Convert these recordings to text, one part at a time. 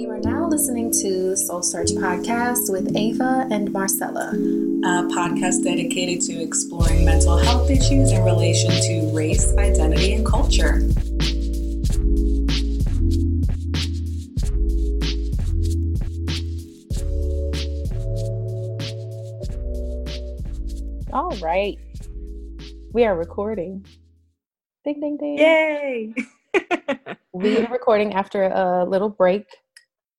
You are now listening to Soul Search Podcast with Ava and Marcella, a podcast dedicated to exploring mental health issues in relation to race, identity, and culture. All right. We are recording. Ding, ding, ding. Yay! we are recording after a little break.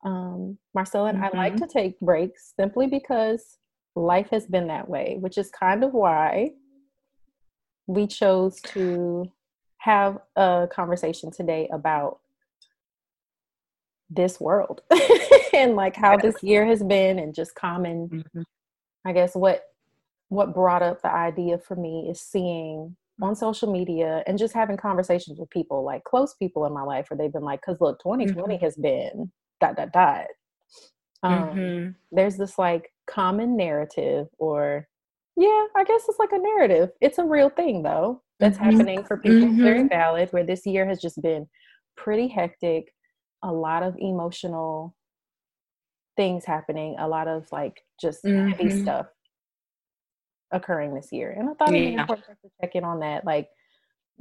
Um, Marcella and mm-hmm. I like mm-hmm. to take breaks simply because life has been that way, which is kind of why we chose to have a conversation today about this world and like how this year has been and just common mm-hmm. i guess what what brought up the idea for me is seeing on social media and just having conversations with people like close people in my life where they've been like because look 2020 mm-hmm. has been dot dot dot um, mm-hmm. there's this like common narrative or yeah i guess it's like a narrative it's a real thing though that's mm-hmm. happening for people very mm-hmm. valid where this year has just been pretty hectic a lot of emotional things happening a lot of like just heavy mm-hmm. stuff occurring this year. And I thought yeah. it was important to check in on that, like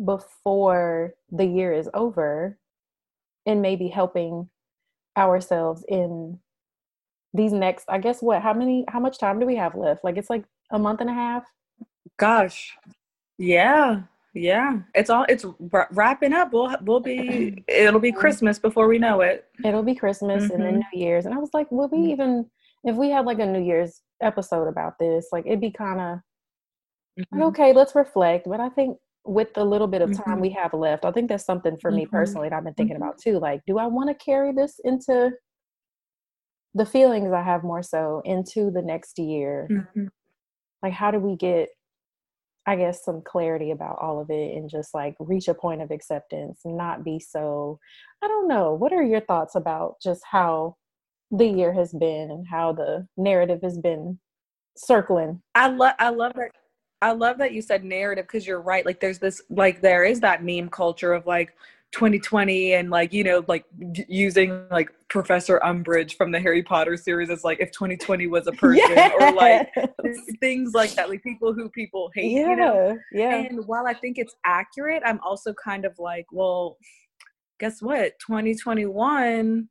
before the year is over, and maybe helping ourselves in these next. I guess what? How many? How much time do we have left? Like it's like a month and a half. Gosh, yeah, yeah. It's all. It's wrapping up. We'll we'll be. It'll be Christmas before we know it. It'll be Christmas mm-hmm. and then New Year's. And I was like, will we mm. even? If we had like a New Year's episode about this. Like it'd be kind of mm-hmm. okay, let's reflect. But I think with the little bit of time mm-hmm. we have left, I think that's something for me mm-hmm. personally that I've been thinking about too. Like, do I want to carry this into the feelings I have more so into the next year? Mm-hmm. Like, how do we get, I guess, some clarity about all of it and just like reach a point of acceptance not be so, I don't know. What are your thoughts about just how the year has been and how the narrative has been circling. I love I love that I love that you said narrative because you're right. Like there's this like there is that meme culture of like 2020 and like you know like using like Professor Umbridge from the Harry Potter series as like if 2020 was a person yes. or like things like that like people who people hate yeah, you know yeah and while I think it's accurate I'm also kind of like well guess what 2021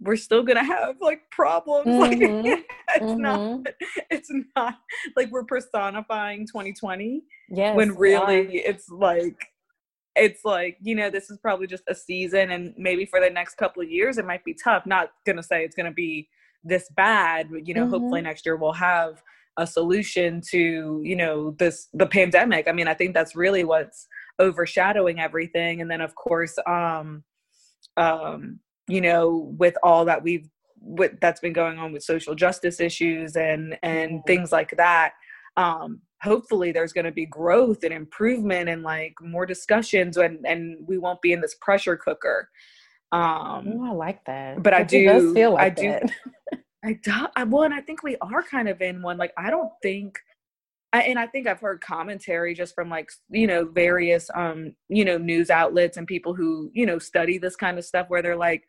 we're still gonna have like problems mm-hmm. like it's mm-hmm. not it's not like we're personifying 2020 yes when really it's like it's like you know this is probably just a season and maybe for the next couple of years it might be tough not gonna say it's gonna be this bad you know mm-hmm. hopefully next year we'll have a solution to you know this the pandemic i mean i think that's really what's overshadowing everything and then of course um um you know, with all that we've with that's been going on with social justice issues and and things like that. Um, hopefully there's going to be growth and improvement and like more discussions and and we won't be in this pressure cooker. Um Ooh, i like that. but i do feel like i do i do I, well and i think we are kind of in one like i don't think I, and I think I've heard commentary just from like you know various um you know news outlets and people who you know study this kind of stuff where they're like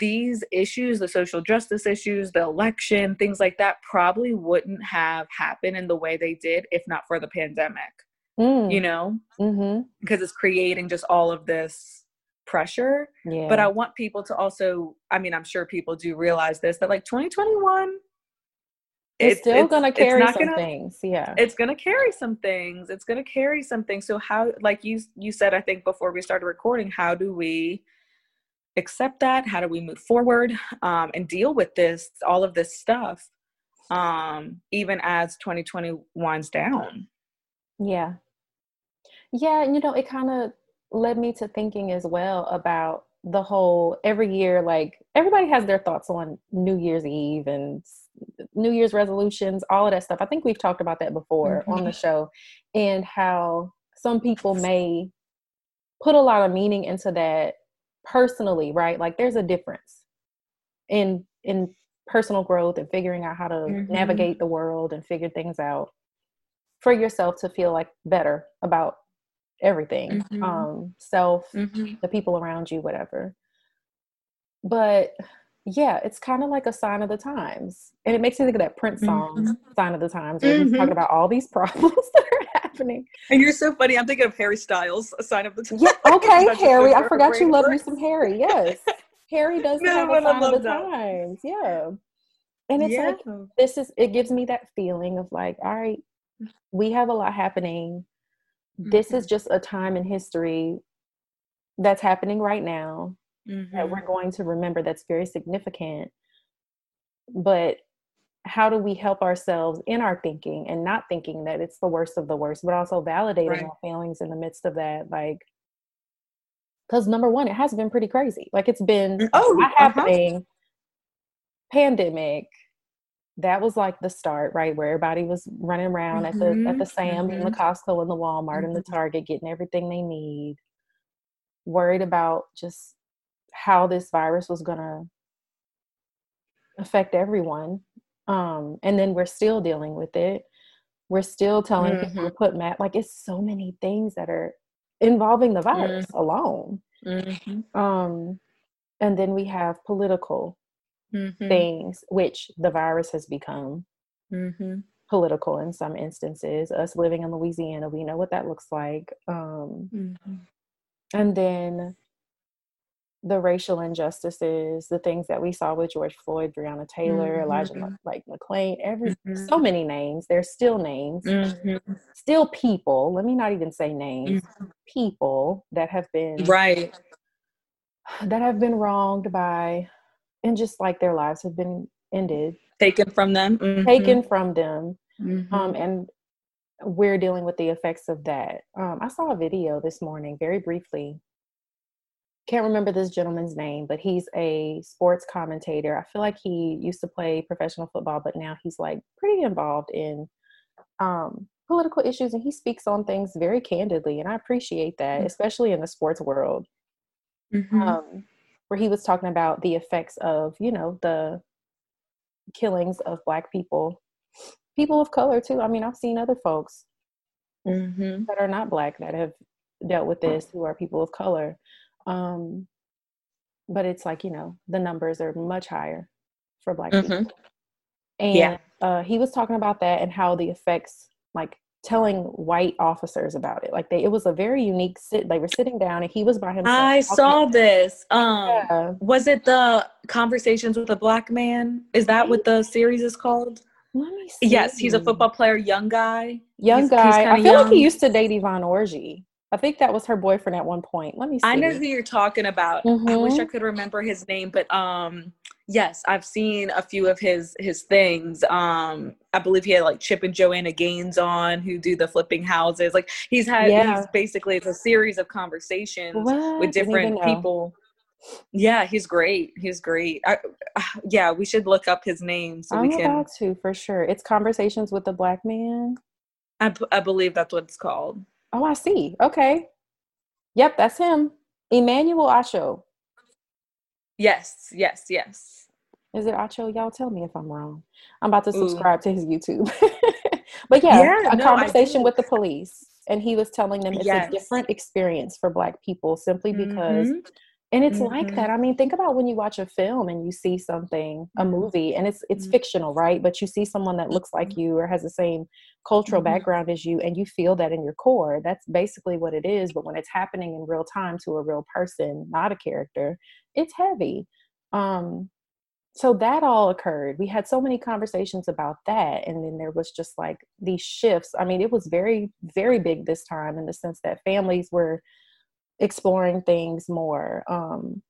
these issues the social justice issues the election things like that probably wouldn't have happened in the way they did if not for the pandemic mm. you know mm-hmm. because it's creating just all of this pressure yeah. but i want people to also i mean i'm sure people do realize this that like 2021 it's, still it's, gonna carry some gonna, things yeah. it's gonna carry some things it's gonna carry some things so how like you you said i think before we started recording how do we accept that? How do we move forward um, and deal with this all of this stuff um, even as 2020 winds down? Yeah. Yeah you know it kind of led me to thinking as well about the whole every year like everybody has their thoughts on new year's eve and New Year's resolutions, all of that stuff. I think we've talked about that before mm-hmm. on the show, and how some people may put a lot of meaning into that personally, right? Like there's a difference in in personal growth and figuring out how to mm-hmm. navigate the world and figure things out for yourself to feel like better about everything mm-hmm. um self mm-hmm. the people around you whatever but yeah, it's kind of like a sign of the times. And it makes me think of that Prince song, mm-hmm. Sign of the Times, where mm-hmm. he's talking about all these problems that are happening. And you're so funny. I'm thinking of Harry Styles, a sign of the times. Yeah, okay, Harry. I forgot you love me some Harry. Yes. Harry does no, have a sign of the that. times. Yeah. And it's yeah. like this is it gives me that feeling of like, all right, we have a lot happening. Mm-hmm. This is mm-hmm. just a time in history that's happening right now mm-hmm. that we're going to remember that's very significant. But how do we help ourselves in our thinking and not thinking that it's the worst of the worst, but also validating right. our feelings in the midst of that? Like, because number one, it has been pretty crazy. Like, it's been mm, oh, uh-huh. happening, pandemic. That was like the start, right? Where everybody was running around mm-hmm. at the at the mm-hmm. Sam's mm-hmm. and the Costco and the Walmart and the mm-hmm. Target, getting everything they need. Worried about just how this virus was going to affect everyone. Um, and then we're still dealing with it. We're still telling mm-hmm. people to put mat like it's so many things that are involving the virus mm-hmm. alone. Mm-hmm. Um, and then we have political mm-hmm. things, which the virus has become mm-hmm. political in some instances. Us living in Louisiana, we know what that looks like. Um, mm-hmm. and then the racial injustices, the things that we saw with George Floyd, Breonna Taylor, mm-hmm. Elijah like McClain, every mm-hmm. so many names. They're still names, mm-hmm. still people. Let me not even say names. Mm-hmm. People that have been right that have been wronged by, and just like their lives have been ended, taken from them, taken mm-hmm. from them, mm-hmm. um, and we're dealing with the effects of that. Um, I saw a video this morning, very briefly, can't remember this gentleman's name, but he's a sports commentator. I feel like he used to play professional football, but now he's like pretty involved in um, political issues and he speaks on things very candidly. And I appreciate that, mm-hmm. especially in the sports world. Mm-hmm. Um, where he was talking about the effects of, you know, the killings of Black people, people of color too. I mean, I've seen other folks mm-hmm. that are not Black that have dealt with this who are people of color um, but it's like, you know, the numbers are much higher for Black mm-hmm. people. And yeah. uh, he was talking about that and how the effects, like telling white officers about it. Like they, it was a very unique sit. They were sitting down and he was by himself. I saw this. Um, yeah. was it the conversations with a black man? Is that what the series is called? Let me see. Yes, he's a football player, young guy. Young he's, guy. He's I feel young. like he used to date Yvonne Orji. I think that was her boyfriend at one point. Let me see. I know who you're talking about. Mm-hmm. I wish I mm-hmm. could remember his name, but um yes, I've seen a few of his his things. Um I believe he had like Chip and Joanna Gaines on who do the flipping houses. Like he's had yeah. he's basically it's a series of conversations what? with different people. Yeah, he's great. He's great. I, yeah, we should look up his name so I'm we can. about to for sure. It's conversations with the black man. I, I believe that's what it's called. Oh, I see. Okay. Yep, that's him. Emmanuel Acho. Yes, yes, yes. Is it Acho? Y'all tell me if I'm wrong. I'm about to subscribe Ooh. to his YouTube. but yeah, yeah a no, conversation with the police. And he was telling them it's yes. a different experience for Black people simply because mm-hmm. And it's mm-hmm. like that. I mean, think about when you watch a film and you see something, a mm-hmm. movie, and it's it's mm-hmm. fictional, right? But you see someone that looks like mm-hmm. you or has the same cultural mm-hmm. background as you, and you feel that in your core. That's basically what it is. But when it's happening in real time to a real person, not a character, it's heavy. Um, so that all occurred. We had so many conversations about that, and then there was just like these shifts. I mean, it was very, very big this time in the sense that families were exploring things more um,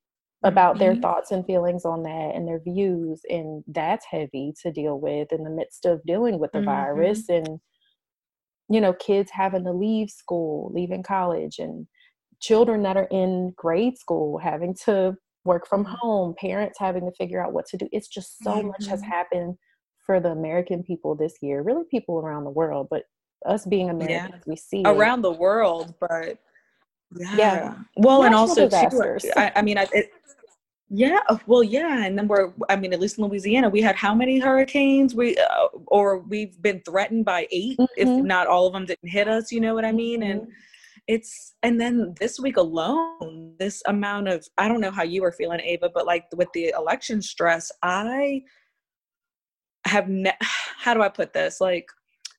about mm-hmm. their thoughts and feelings on that and their views and that's heavy to deal with in the midst of dealing with the mm-hmm. virus and you know kids having to leave school leaving college and children that are in grade school having to work from mm-hmm. home parents having to figure out what to do it's just so much has mm-hmm. happened for the american people this year really people around the world but us being americans yeah. we see around it. the world but yeah. yeah. Well, Natural and also too, I, I mean, I, it, yeah. Uh, well, yeah. And then we're, I mean, at least in Louisiana, we had how many hurricanes? We, uh, or we've been threatened by 8 mm-hmm. if not all of them didn't hit us. You know what I mean? And, mm-hmm. it's and then this week alone this amount of i don't know how you were feeling ava but like with the election stress i have ne- how do i put this like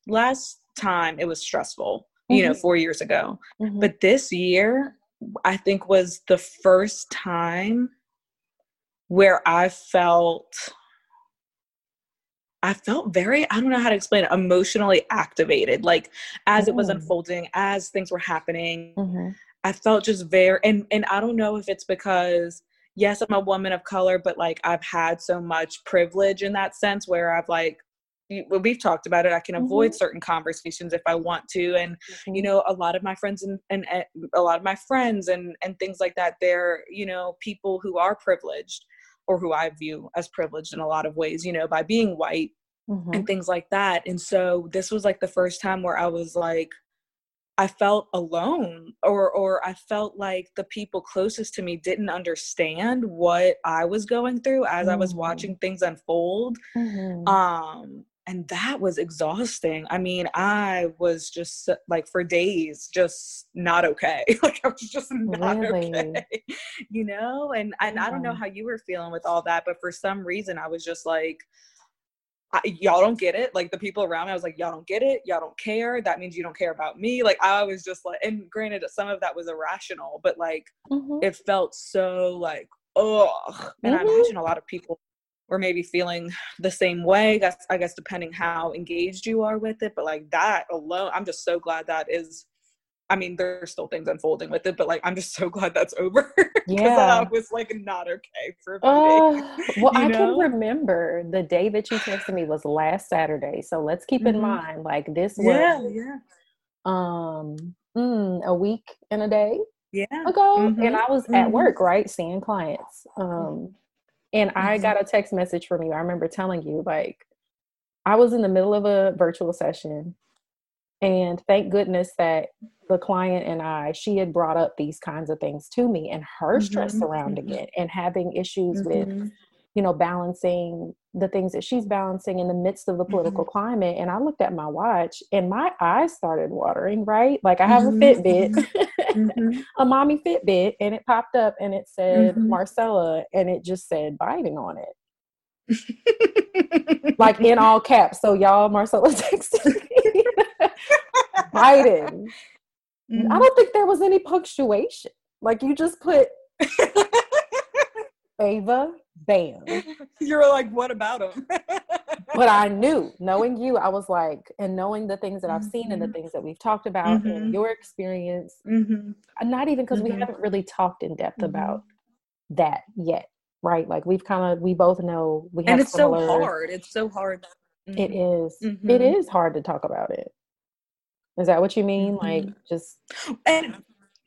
last time it was stressful mm-hmm. you know mm-hmm. 4 years ago mm-hmm. but this year i think was the first time where i felt I felt very, I don't know how to explain it, emotionally activated. Like as mm. it was mm. unfolding, as things were happening, mm-hmm. I felt just very, and, and I don't know if it's because, yes, I'm a woman of color, but like I've had so much privilege in that sense where I've like, we've talked about it. I can avoid mm-hmm. certain conversations if I want to. And, mm-hmm. you know, a lot of my friends and, and, and a lot of my friends and, and things like that, they're, you know, people who are privileged or who I view as privileged in a lot of ways, you know, by being white mm-hmm. and things like that. And so this was like the first time where I was like, I felt alone or or I felt like the people closest to me didn't understand what I was going through as. I was mm-hmm. watching things unfold. Mm-hmm. Um and that was exhausting. I mean, I was just like for days just not okay. like I was just not really? okay. You know? And and yeah. I don't know how you were feeling with all that, but for some reason I was just like I, y'all don't get it. Like the people around me, I was like, y'all don't get it. Y'all don't care. That means you don't care about me. Like I was just like, and granted, some of that was irrational, but like mm-hmm. it felt so like, oh. And mm-hmm. I imagine a lot of people or maybe feeling the same way. I guess, I guess depending how engaged you are with it, but like that alone, I'm just so glad that is. I mean, there's still things unfolding with it, but like I'm just so glad that's over. Yeah, I was like not okay for uh, days. Well, I know? can remember the day that you texted me was last Saturday. So let's keep mm-hmm. in mind, like this was yeah, yeah. um mm, a week and a day yeah ago, mm-hmm. and I was at mm-hmm. work, right, seeing clients. Um, and I mm-hmm. got a text message from you. I remember telling you, like, I was in the middle of a virtual session. And thank goodness that the client and I, she had brought up these kinds of things to me and her stress mm-hmm. surrounding mm-hmm. it and having issues with, mm-hmm. You know, balancing the things that she's balancing in the midst of the political mm-hmm. climate. And I looked at my watch and my eyes started watering, right? Like I have a Fitbit mm-hmm. a mommy Fitbit, and it popped up and it said mm-hmm. Marcella, and it just said Biden on it. like in all caps. So y'all, Marcella texted me Biden. Mm-hmm. I don't think there was any punctuation. Like you just put Ava, bam. You're like, what about him? but I knew, knowing you, I was like, and knowing the things that I've mm-hmm. seen and the mm-hmm. things that we've talked about mm-hmm. and your experience, mm-hmm. not even because we mm-hmm. haven't really talked in depth about mm-hmm. that yet, right? Like we've kind of, we both know we have And it's similar, so hard. It's so hard. It is. It is hard to talk about it. Is that what you mean? Like just. And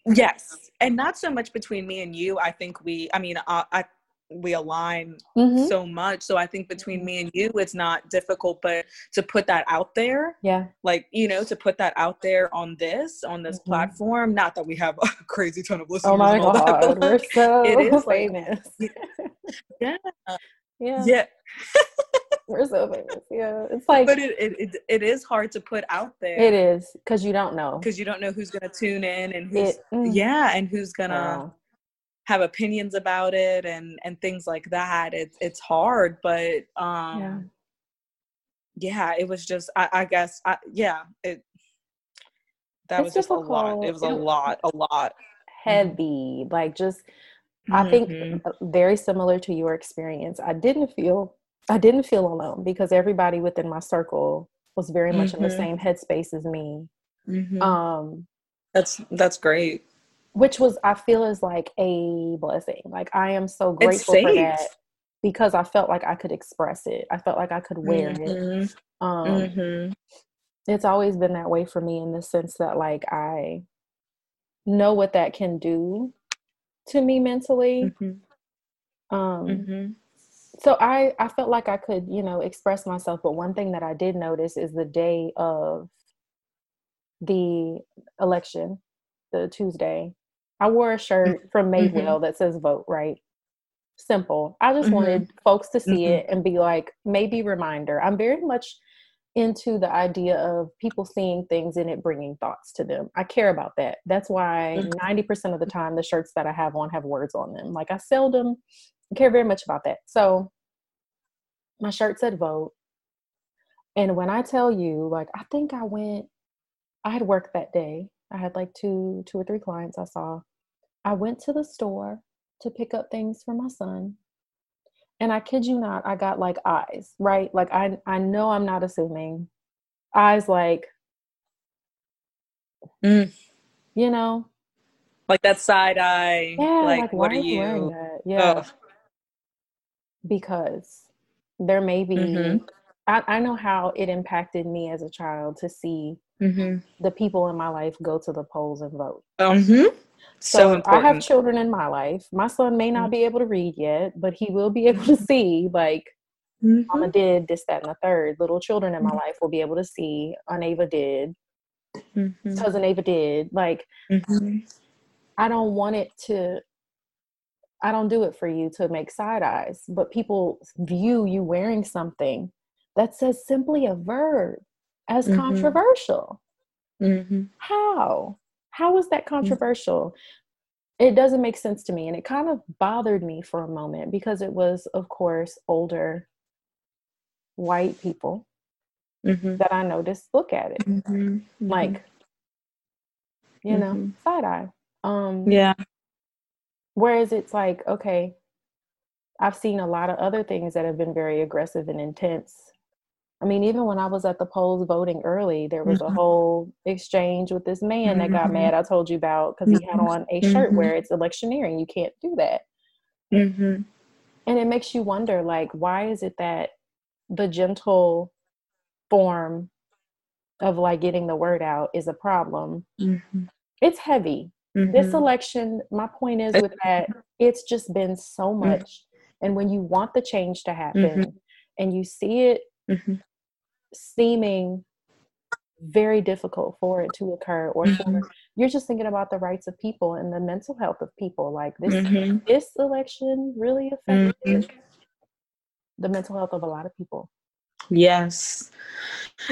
yes. And not so much between me and you. I think we, I mean, uh, I, we align mm-hmm. so much. So I think between mm-hmm. me and you, it's not difficult, but to put that out there, yeah, like you know, to put that out there on this on this mm-hmm. platform. Not that we have a crazy ton of listeners. Oh my god, that, we're so it is famous. Like, yeah, yeah, yeah. we're so famous. Yeah, it's like, but it, it it, it is hard to put out there. It is because you don't know because you don't know who's gonna tune in and who's it, mm, yeah, and who's gonna have opinions about it and and things like that it's it's hard but um yeah, yeah it was just i, I guess I, yeah it that it's was just difficult. a lot it was a lot a lot heavy like just mm-hmm. i think mm-hmm. very similar to your experience i didn't feel i didn't feel alone because everybody within my circle was very much mm-hmm. in the mm-hmm. same headspace as me mm-hmm. um that's that's great which was I feel is like a blessing. Like I am so grateful for that because I felt like I could express it. I felt like I could wear mm-hmm. it. Um, mm-hmm. It's always been that way for me in the sense that like I know what that can do to me mentally. Mm-hmm. Um, mm-hmm. so I I felt like I could you know express myself, but one thing that I did notice is the day of the election, the Tuesday. I wore a shirt mm, from Madewell mm-hmm. that says vote right. Simple. I just mm-hmm. wanted folks to see mm-hmm. it and be like, maybe reminder. I'm very much into the idea of people seeing things and it bringing thoughts to them. I care about that. That's why 90% mm-hmm. of the time the shirts that I have on have words on them. Like I seldom care very much about that. So my shirt said vote. And when I tell you, like I think I went I had work that day. I had like two two or three clients I saw. I went to the store to pick up things for my son and I kid you not, I got like eyes, right? Like I I know I'm not assuming. Eyes like mm. you know. Like that side eye. Yeah, like, like what are you? Yeah. Because there may be mm-hmm. I, I know how it impacted me as a child to see mm-hmm. the people in my life go to the polls and vote. Mm-hmm. So, so I have children in my life. My son may not mm-hmm. be able to read yet, but he will be able to see like mm-hmm. Mama did this, that, and the third. Little children in my mm-hmm. life will be able to see Aunt Ava did, mm-hmm. cousin Ava did. Like mm-hmm. I don't want it to I don't do it for you to make side eyes, but people view you wearing something that says simply a verb as controversial. How? How is that mm. controversial? It doesn't make sense to me. And it kind of bothered me for a moment because it was, of course, older white people mm-hmm. that I noticed look at it. Mm-hmm. mm-hmm. Like, you know, mm-hmm. side eye. Um, yeah. Whereas it's like, okay, I've seen a lot of other things that have been very aggressive and intense I mean, even when I was at the polls voting early, there was mm-hmm. a whole exchange with this man that got mm-hmm. mad. I told you about because he had mm-hmm. on a shirt mm-hmm. where it's electioneering. You can't do that. Mm-hmm. And it makes you wonder, like, why is it that the gentle form of like getting the word out is a problem? Mm-hmm. It's heavy. This election, my point is with that, it's just been so much. And when you want the change to happen and you see it seeming very difficult for it to occur or mm-hmm. for, you're just thinking about the rights of people and the mental health of people like this mm-hmm. this election really affected mm-hmm. the mental health of a lot of people yes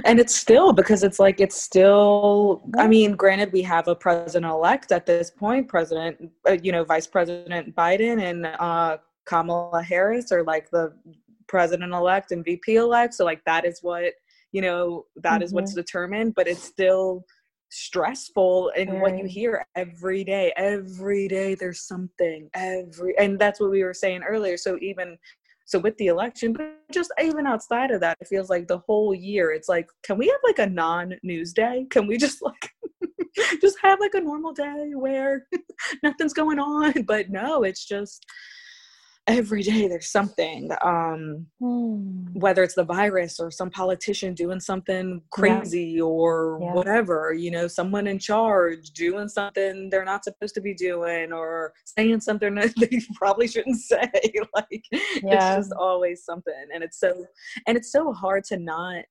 and it's still because it's like it's still i mean granted we have a president elect at this point president uh, you know vice president biden and uh kamala harris are like the president elect and vp elect so like that is what you know that mm-hmm. is what's mm-hmm. determined but it's still stressful and right. what you hear every day every day there's something every and that's what we were saying earlier so even so with the election but just even outside of that it feels like the whole year it's like can we have like a non-news day can we just like just have like a normal day where nothing's going on but no it's just every day there's something um, mm. whether it's the virus or some politician doing something crazy yeah. or yeah. whatever you know someone in charge doing something they're not supposed to be doing or saying something that they probably shouldn't say like yeah. it's just always something and it's so and it's so hard to not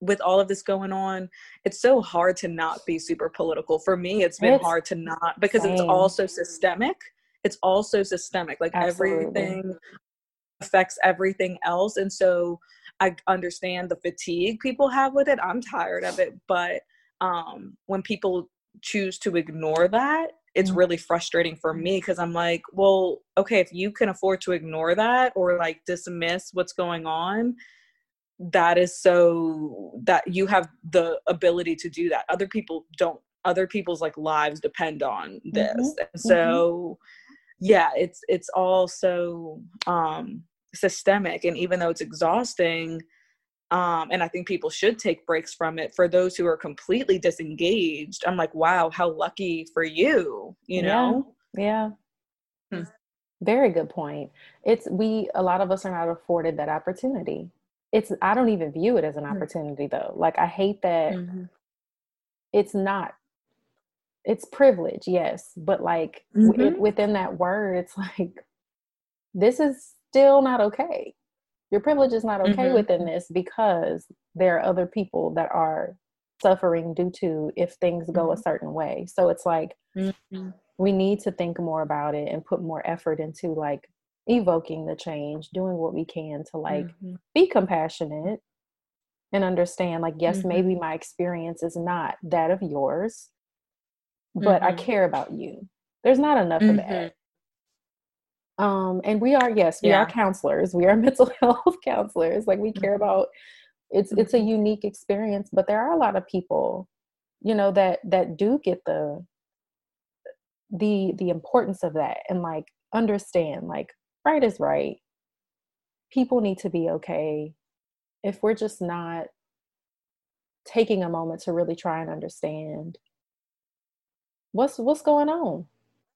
with all of this going on, it's so hard to not be super political. For me, it's been it's hard to not because same. it's also systemic it's also systemic like Absolutely. everything affects everything else and so i understand the fatigue people have with it i'm tired of it but um when people choose to ignore that it's mm-hmm. really frustrating for me because i'm like well okay if you can afford to ignore that or like dismiss what's going on that is so that you have the ability to do that other people don't other people's like lives depend on this mm-hmm. and mm-hmm. Yeah it's it's all so um systemic and even though it's exhausting um and i think people should take breaks from it for those who are completely disengaged i'm like wow how lucky for you you know yeah, yeah. Hmm. very good point it's we a lot of us are not afforded that opportunity it's i don't even view it as an hmm. opportunity though like i hate that mm-hmm. it's not it's privilege yes but like mm-hmm. w- within that word it's like this is still not okay your privilege is not okay mm-hmm. within this because there are other people that are suffering due to if things go mm-hmm. a certain way so it's like mm-hmm. we need to think more about it and put more effort into like evoking the change doing what we can to like mm-hmm. be compassionate and understand like yes mm-hmm. maybe my experience is not that of yours but mm-hmm. i care about you there's not enough of that mm-hmm. um and we are yes we yeah. are counselors we are mental health counselors like we care mm-hmm. about it's it's a mm-hmm. unique experience but there are a lot of people you know that that do get the the the importance of that and like understand like right is right people need to be okay if we're just not taking a moment to really try and understand what's what's going on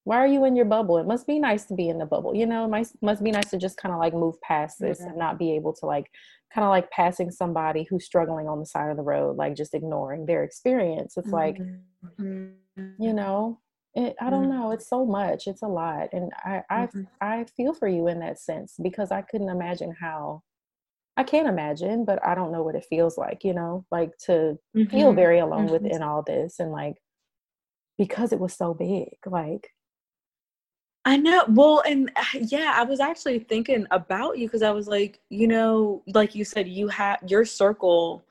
why are you in your bubble it must be nice to be in the bubble you know it must, must be nice to just kind of like move past this and not be able to like kind of like passing somebody who's struggling on the side of the road like just ignoring their experience it's like mm-hmm. you know it, I don't know. It's so much. It's a lot, and I I mm-hmm. I feel for you in that sense because I couldn't imagine how. I can't imagine, but I don't know what it feels like. You know, like to mm-hmm. feel very alone mm-hmm. within all this, and like because it was so big, like. I know. Well, and uh, yeah, I was actually thinking about you because I was like, you know, like you said, you have your circle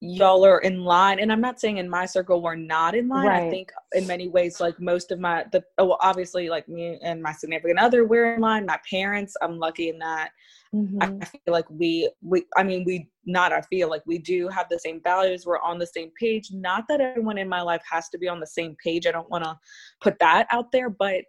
y'all are in line and i'm not saying in my circle we're not in line right. i think in many ways like most of my the oh, well obviously like me and my significant other we're in line my parents i'm lucky in that mm-hmm. i feel like we we i mean we not i feel like we do have the same values we're on the same page not that everyone in my life has to be on the same page i don't want to put that out there but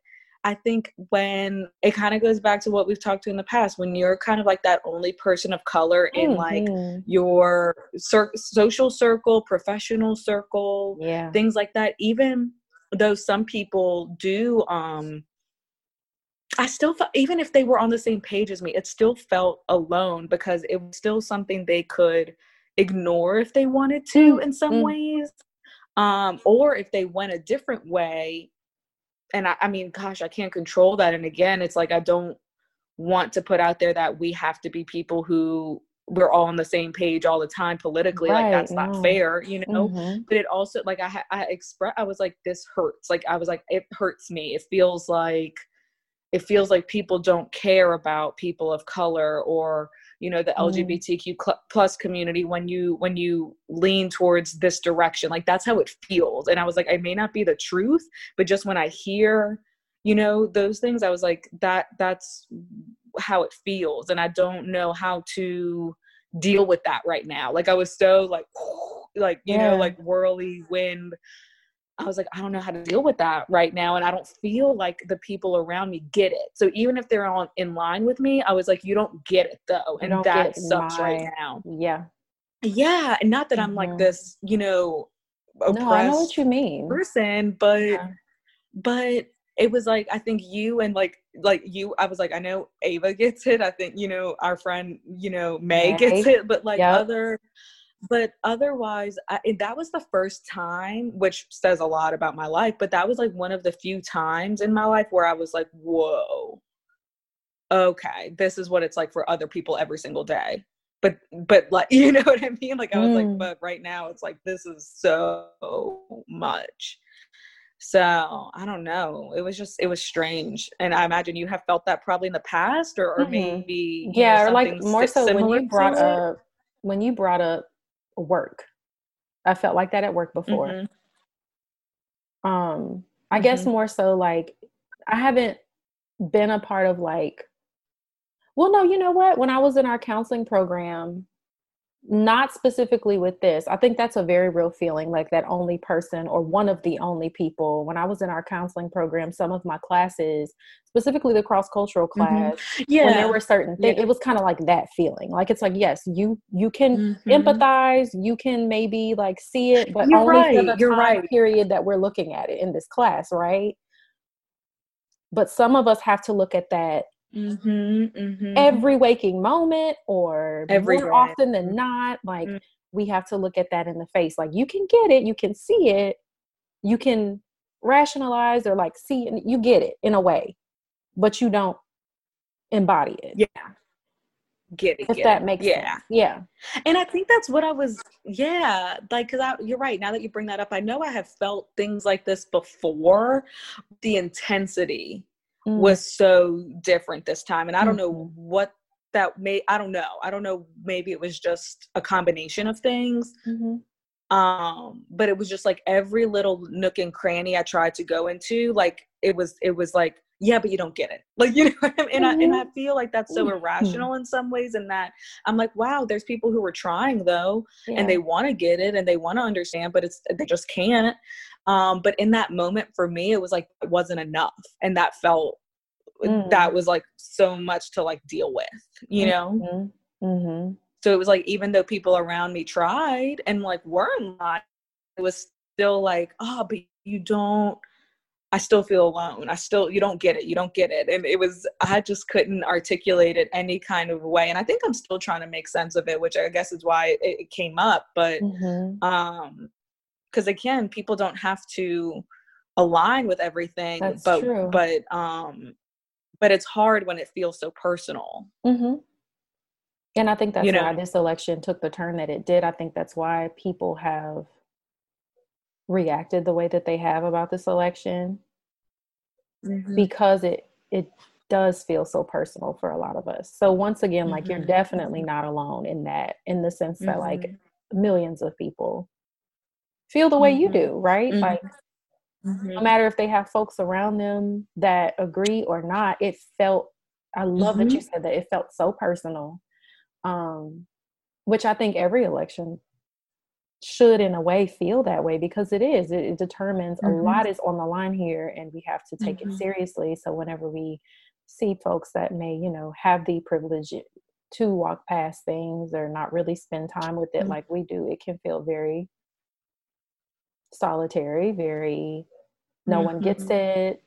I think when it kind of goes back to what we've talked to in the past, when you're kind of like that only person of color in mm-hmm. like your cir- social circle, professional circle, yeah. things like that, even though some people do, um, I still felt, even if they were on the same page as me, it still felt alone because it was still something they could ignore if they wanted to mm, in some mm-hmm. ways. Um, or if they went a different way, and I, I mean, gosh, I can't control that. And again, it's like I don't want to put out there that we have to be people who we're all on the same page all the time politically right, like that's not fair you know mm-hmm. but it also like i i express i was like this hurts like i was like it hurts me it feels like it feels like people don't care about people of color or you know the mm. lgbtq plus community when you when you lean towards this direction like that's how it feels and i was like i may not be the truth but just when i hear you know those things i was like that that's how it feels and i don't know how to deal with that right now like i was so like like you yeah. know like whirly wind I was like, I don't know how to deal with that right now. And I don't feel like the people around me get it. So even if they're on in line with me, I was like, you don't get it though. And that sucks my, right now. Yeah. Yeah. And not that mm-hmm. I'm like mm-hmm. this, you know, no, I know what you mean. Person, but yeah. but it was like I think you and like like you I was like I know Ava gets it. I think, you know, our friend, you know, May yeah. gets it, but like yep. other but otherwise I, that was the first time which says a lot about my life but that was like one of the few times in my life where i was like whoa. Okay this is what it's like for other people every single day. But but like you know what i mean? Like i was mm. like but right now it's like this is so much. So i don't know. It was just it was strange and i imagine you have felt that probably in the past or, or mm-hmm. maybe yeah know, or like more so when you brought up when you brought up work. I felt like that at work before. Mm-hmm. Um, I mm-hmm. guess more so like I haven't been a part of like well no, you know what? When I was in our counseling program, not specifically with this. I think that's a very real feeling, like that only person or one of the only people. When I was in our counseling program, some of my classes, specifically the cross cultural mm-hmm. class, mm-hmm. yeah, when there were certain things, yeah. it was kind of like that feeling. Like it's like, yes, you you can mm-hmm. empathize, you can maybe like see it, but You're only right. for the You're time right. period that we're looking at it in this class, right? But some of us have to look at that Mm-hmm, mm-hmm. every waking moment or every more often than not like mm-hmm. we have to look at that in the face like you can get it you can see it you can rationalize or like see it you get it in a way but you don't embody it yeah get it if get that it. makes yeah sense. yeah and i think that's what i was yeah like because you're right now that you bring that up i know i have felt things like this before the intensity mm. was so different this time. And I don't know mm-hmm. what that may I don't know. I don't know. Maybe it was just a combination of things. Mm-hmm. Um, but it was just like every little nook and cranny I tried to go into, like it was it was like, yeah, but you don't get it. Like, you know, and mm-hmm. I and mm-hmm. I feel like that's so mm-hmm. irrational in some ways, and that I'm like, wow, there's people who are trying though, yeah. and they want to get it and they want to understand, but it's they just can't. Um, but in that moment for me, it was like it wasn't enough. And that felt mm. that was like so much to like deal with, you know? Mm-hmm. Mm-hmm. So it was like even though people around me tried and like were line, it was still like, oh, but you don't I still feel alone. I still you don't get it. You don't get it. And it was I just couldn't articulate it any kind of way. And I think I'm still trying to make sense of it, which I guess is why it, it came up. But mm-hmm. um because again, people don't have to align with everything. That's but true. but um but it's hard when it feels so personal. Mm-hmm. And I think that's you know? why this election took the turn that it did. I think that's why people have reacted the way that they have about this election mm-hmm. because it it does feel so personal for a lot of us. So once again, mm-hmm. like you're mm-hmm. definitely not alone in that, in the sense that like mm-hmm. millions of people feel the way you do, mm-hmm. right? Like no matter if they have folks around them that agree or not, it felt I love that you said that it felt so personal. Um, which I think every election should in a way feel that way because it is it, it determines mm-hmm. a lot is on the line here and we have to take mm-hmm. it seriously so whenever we see folks that may you know have the privilege to walk past things or not really spend time with it mm-hmm. like we do it can feel very solitary very no one gets mm-hmm. it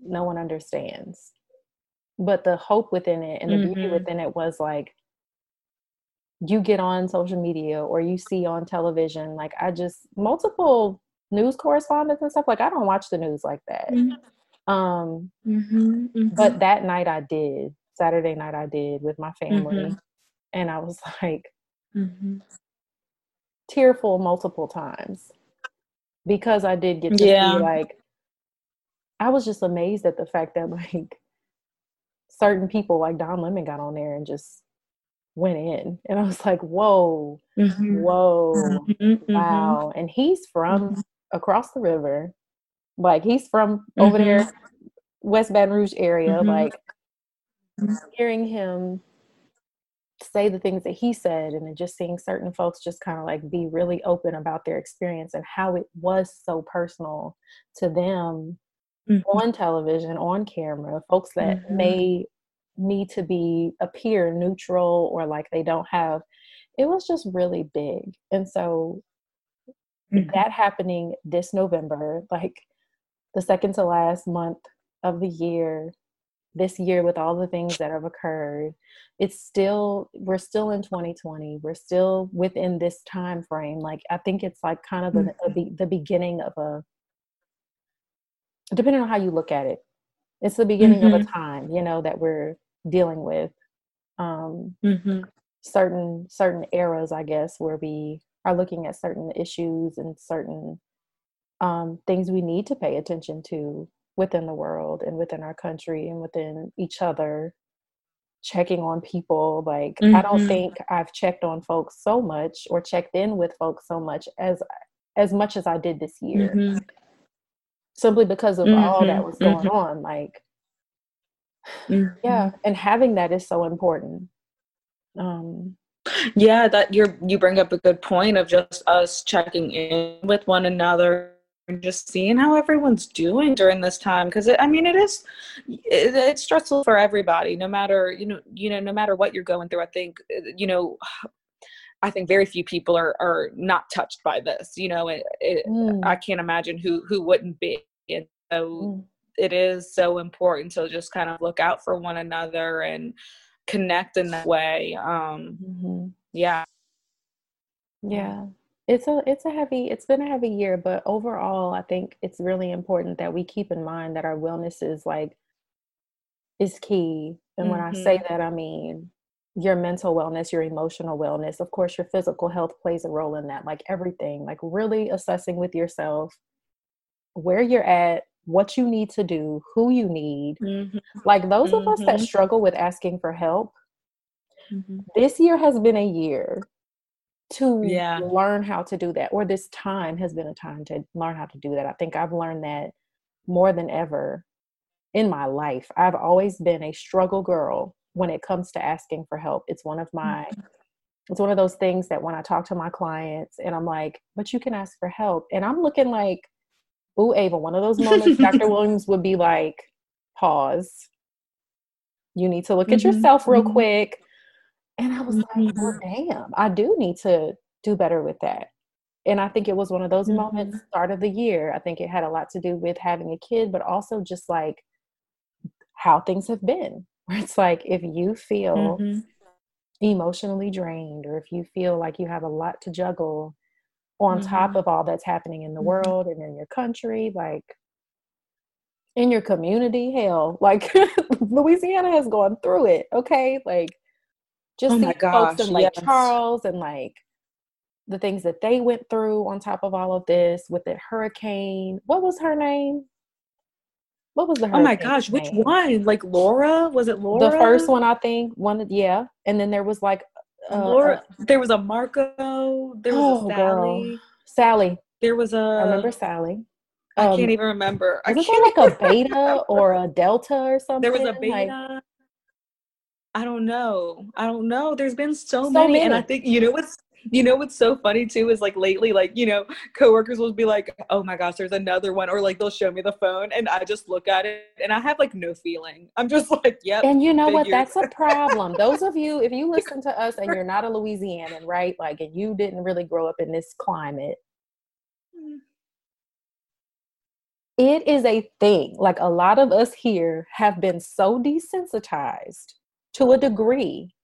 no one understands but the hope within it and the beauty mm-hmm. within it was like you get on social media or you see on television like i just multiple news correspondents and stuff like i don't watch the news like that mm-hmm. um mm-hmm, mm-hmm. but that night i did saturday night i did with my family mm-hmm. and i was like mm-hmm. tearful multiple times because i did get to yeah. see like i was just amazed at the fact that like certain people like don lemon got on there and just went in and i was like whoa mm-hmm. whoa mm-hmm, mm-hmm. wow and he's from mm-hmm. across the river like he's from over there mm-hmm. west baton rouge area mm-hmm. like hearing him say the things that he said and then just seeing certain folks just kind of like be really open about their experience and how it was so personal to them on television on camera folks that may need to be appear neutral or like they don't have it was just really big and so mm-hmm. that happening this november like the second to last month of the year this year with all the things that have occurred it's still we're still in 2020 we're still within this time frame like i think it's like kind of mm-hmm. a, a, the beginning of a depending on how you look at it it's the beginning mm-hmm. of a mm-hmm. time you know that we're dealing with um, mm-hmm. certain certain eras, I guess, where we are looking at certain issues and certain um, things we need to pay attention to within the world and within our country and within each other checking on people like mm-hmm. i don't mm-hmm. think i've checked on folks so much or checked in with folks so much as as much as i did this year mm-hmm. simply because of mm-hmm. all that was going mm-hmm. on like Mm-hmm. Yeah, and having that is so important. Um, yeah, that you're you bring up a good point of just us checking in with one another and just seeing how everyone's doing during this time because I mean it is it, it's stressful for everybody no matter you know you know no matter what you're going through I think you know I think very few people are are not touched by this you know it, it, mm. I can't imagine who who wouldn't be and so mm it is so important to just kind of look out for one another and connect in that way um mm-hmm. yeah yeah it's a it's a heavy it's been a heavy year but overall i think it's really important that we keep in mind that our wellness is like is key and mm-hmm. when i say mm-hmm. that i mean your mental wellness your emotional wellness of course your physical health plays a role in that like everything like really assessing with yourself where you're at what you need to do, who you need. Mm-hmm. Like those mm-hmm. of us that mm-hmm. struggle with asking for help, mm-hmm. this year has been a year to yeah. learn how to do that or this time has been a time to learn how to do that i think i've learned that more than ever in my life i've always been a struggle girl when it comes to asking for help it's one of my mm-hmm. it's one of those things that when i talk to my clients and i'm like but you can ask for help and i'm looking like ooh ava one of those moments dr williams would be like pause you need to look at mm-hmm. yourself real mm-hmm. quick and I was mm-hmm. like, well, damn, I do need to do better with that. And I think it was one of those mm-hmm. moments, start of the year. I think it had a lot to do with having a kid, but also just like how things have been. Where it's like if you feel mm-hmm. emotionally drained or if you feel like you have a lot to juggle on top mm-hmm. of all that's happening in the mm-hmm. world and in your country, like in your community, hell, like Louisiana has gone through it. Okay. Like just oh these folks in Lake yes. Charles and like the things that they went through on top of all of this with the hurricane. What was her name? What was the Oh my gosh, name? which one? Like Laura? Was it Laura? The first one, I think. One, yeah. And then there was like uh, Laura. Uh, there was a Marco. There was oh, a Sally. Girl. Sally. There was a. I remember Sally. I um, can't even remember. Was there like a beta or a delta or something? There was a beta. Like, I don't know. I don't know. There's been so, so many, many, and I think you know what's you know what's so funny too is like lately, like you know, coworkers will be like, "Oh my gosh, there's another one," or like they'll show me the phone, and I just look at it, and I have like no feeling. I'm just like, "Yep." And you know what? That's a problem. Those of you, if you listen to us and you're not a Louisianan, right? Like, and you didn't really grow up in this climate, mm. it is a thing. Like a lot of us here have been so desensitized to a degree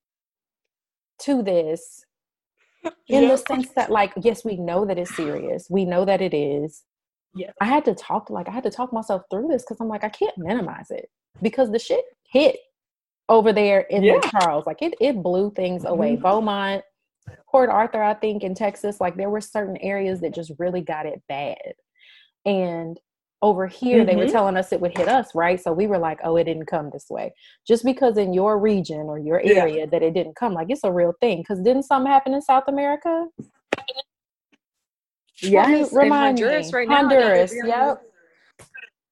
to this in the sense that like yes we know that it's serious. We know that it is. Yeah. I had to talk like i had to talk myself through this because i'm like i can't minimize it because the shit hit over there in yeah. the charles. Like it, it blew things away. Mm-hmm. beaumont port arthur i think in texas like there were certain areas that just really got it bad. And over here mm-hmm. they were mm-hmm. telling us it would hit us right so we were like oh it didn't come this way just because in your region or your area yeah. that it didn't come like it's a real thing because didn't something happen in south america yes remind honduras me. right now honduras yep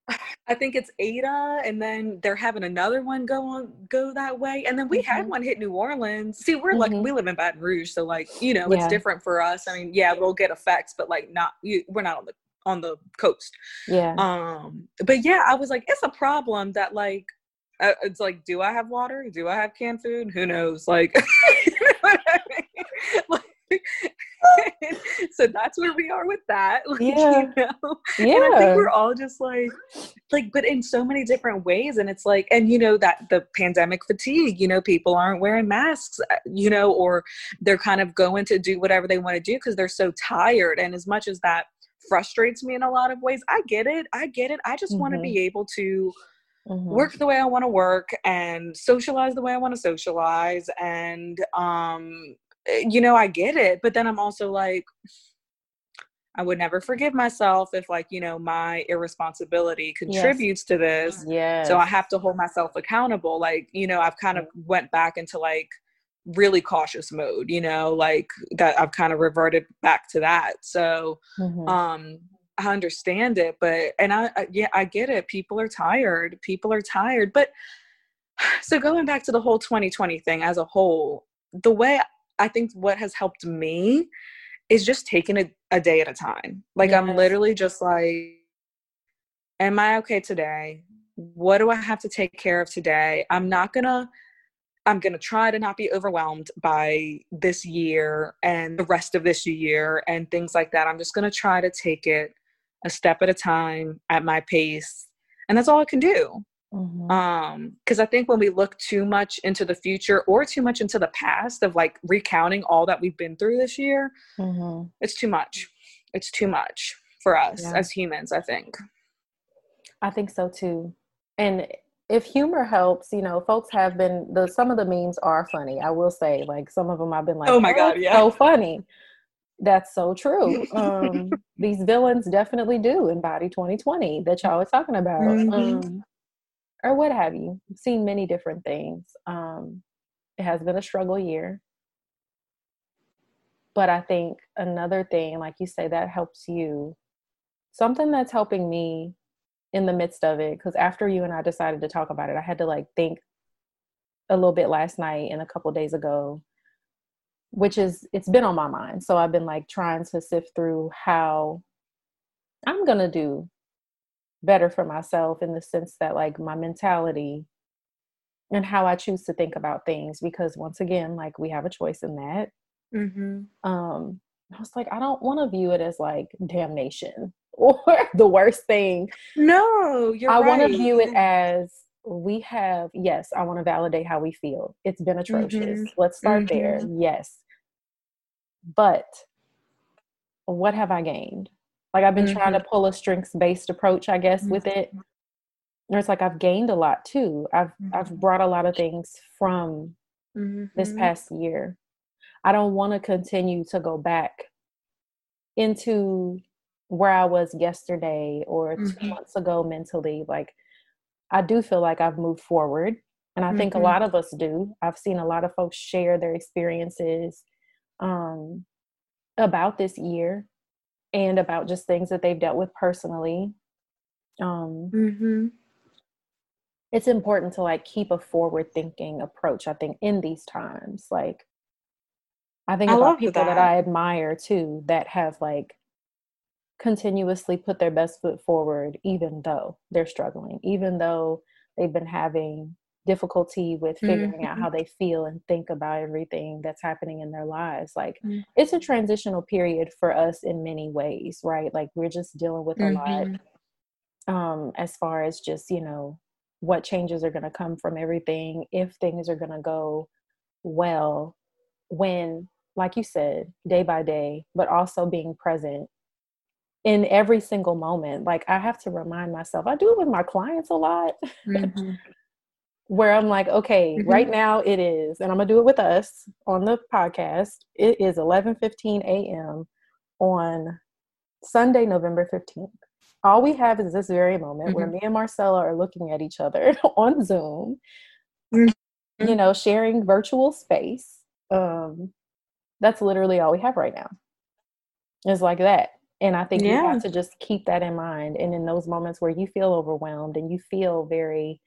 I think it's Eta and then they're having another one go on go that way. And then we mm-hmm. had one hit New Orleans. See, we're mm-hmm. like we live in Baton Rouge, so like you know yeah. it's different for us. I mean, yeah, we'll get effects, but like not you, we're not on the on the coast. Yeah. Um, but yeah, I was like, it's a problem that like, uh, it's like, do I have water? Do I have canned food? Who knows? Like, like so that's where we are with that. Like, yeah. You know? yeah. And I think we're all just like, like, but in so many different ways. And it's like, and you know, that the pandemic fatigue, you know, people aren't wearing masks, uh, you know, or they're kind of going to do whatever they want to do because they're so tired. And as much as that frustrates me in a lot of ways. I get it. I get it. I just mm-hmm. want to be able to mm-hmm. work the way I want to work and socialize the way I want to socialize. And, um, eh, you know, I get it. But then I'm also like, I would never forgive myself if, like, you know, my irresponsibility contributes yes. to this. Yeah. So I have to hold myself accountable. Like, you know, I've kind of went back into like, really cautious mode you know like that i've kind of reverted back to that so mm-hmm. um i understand it but and I, I yeah i get it people are tired people are tired but so going back to the whole 2020 thing as a whole the way i think what has helped me is just taking it a day at a time like yes. i'm literally just like am i okay today what do i have to take care of today i'm not gonna I'm going to try to not be overwhelmed by this year and the rest of this year and things like that. I'm just going to try to take it a step at a time at my pace. And that's all I can do. Mm-hmm. Um, because I think when we look too much into the future or too much into the past of like recounting all that we've been through this year, mm-hmm. it's too much. It's too much for us yeah. as humans, I think. I think so too. And if humor helps, you know, folks have been the some of the memes are funny. I will say, like some of them I've been like, oh my god, yeah, so funny. That's so true. Um, these villains definitely do embody 2020 that y'all are talking about, mm-hmm. um, or what have you. I've seen many different things. Um, it has been a struggle year. But I think another thing, like you say, that helps you. Something that's helping me in the midst of it, because after you and I decided to talk about it, I had to like think a little bit last night and a couple days ago, which is it's been on my mind. So I've been like trying to sift through how I'm gonna do better for myself in the sense that like my mentality and how I choose to think about things because once again like we have a choice in that mm-hmm. um I was like I don't want to view it as like damnation or the worst thing no you're I right. want to view it as we have yes I want to validate how we feel it's been atrocious mm-hmm. let's start mm-hmm. there yes but what have I gained like I've been mm-hmm. trying to mm-hmm. pull a strengths based approach, I guess, mm-hmm. with it. And it's like I've gained a lot too. I've mm-hmm. I've brought a lot of things from this mm-hmm. past year. I don't want to continue to go back into where I was yesterday or 2 mm-hmm. months ago mentally. Like I do feel like I've moved forward. And I think a lot of us do. I've seen a lot of folks share their experiences um, about this year and about just things that they've dealt with personally. Um, mm-hmm. It's important to like keep a forward thinking approach, I think, in these times. Like, I think I about people that. that I admire too that have like continuously put their best foot forward, even though they're struggling, even though they've been having difficulty with figuring mm-hmm. out how they feel and think about everything that's happening in their lives like mm-hmm. it's a transitional period for us in many ways right like we're just dealing with a mm-hmm. lot um as far as just you know what changes are going to come from everything if things are going to go well when like you said day by day but also being present in every single moment like i have to remind myself i do it with my clients a lot mm-hmm where I'm like, okay, mm-hmm. right now it is, and I'm gonna do it with us on the podcast. It is 11:15 a.m. on Sunday, November 15th. All we have is this very moment mm-hmm. where me and Marcella are looking at each other on Zoom, mm-hmm. you know, sharing virtual space. Um, that's literally all we have right now. It's like that. And I think yeah. you have to just keep that in mind. And in those moments where you feel overwhelmed and you feel very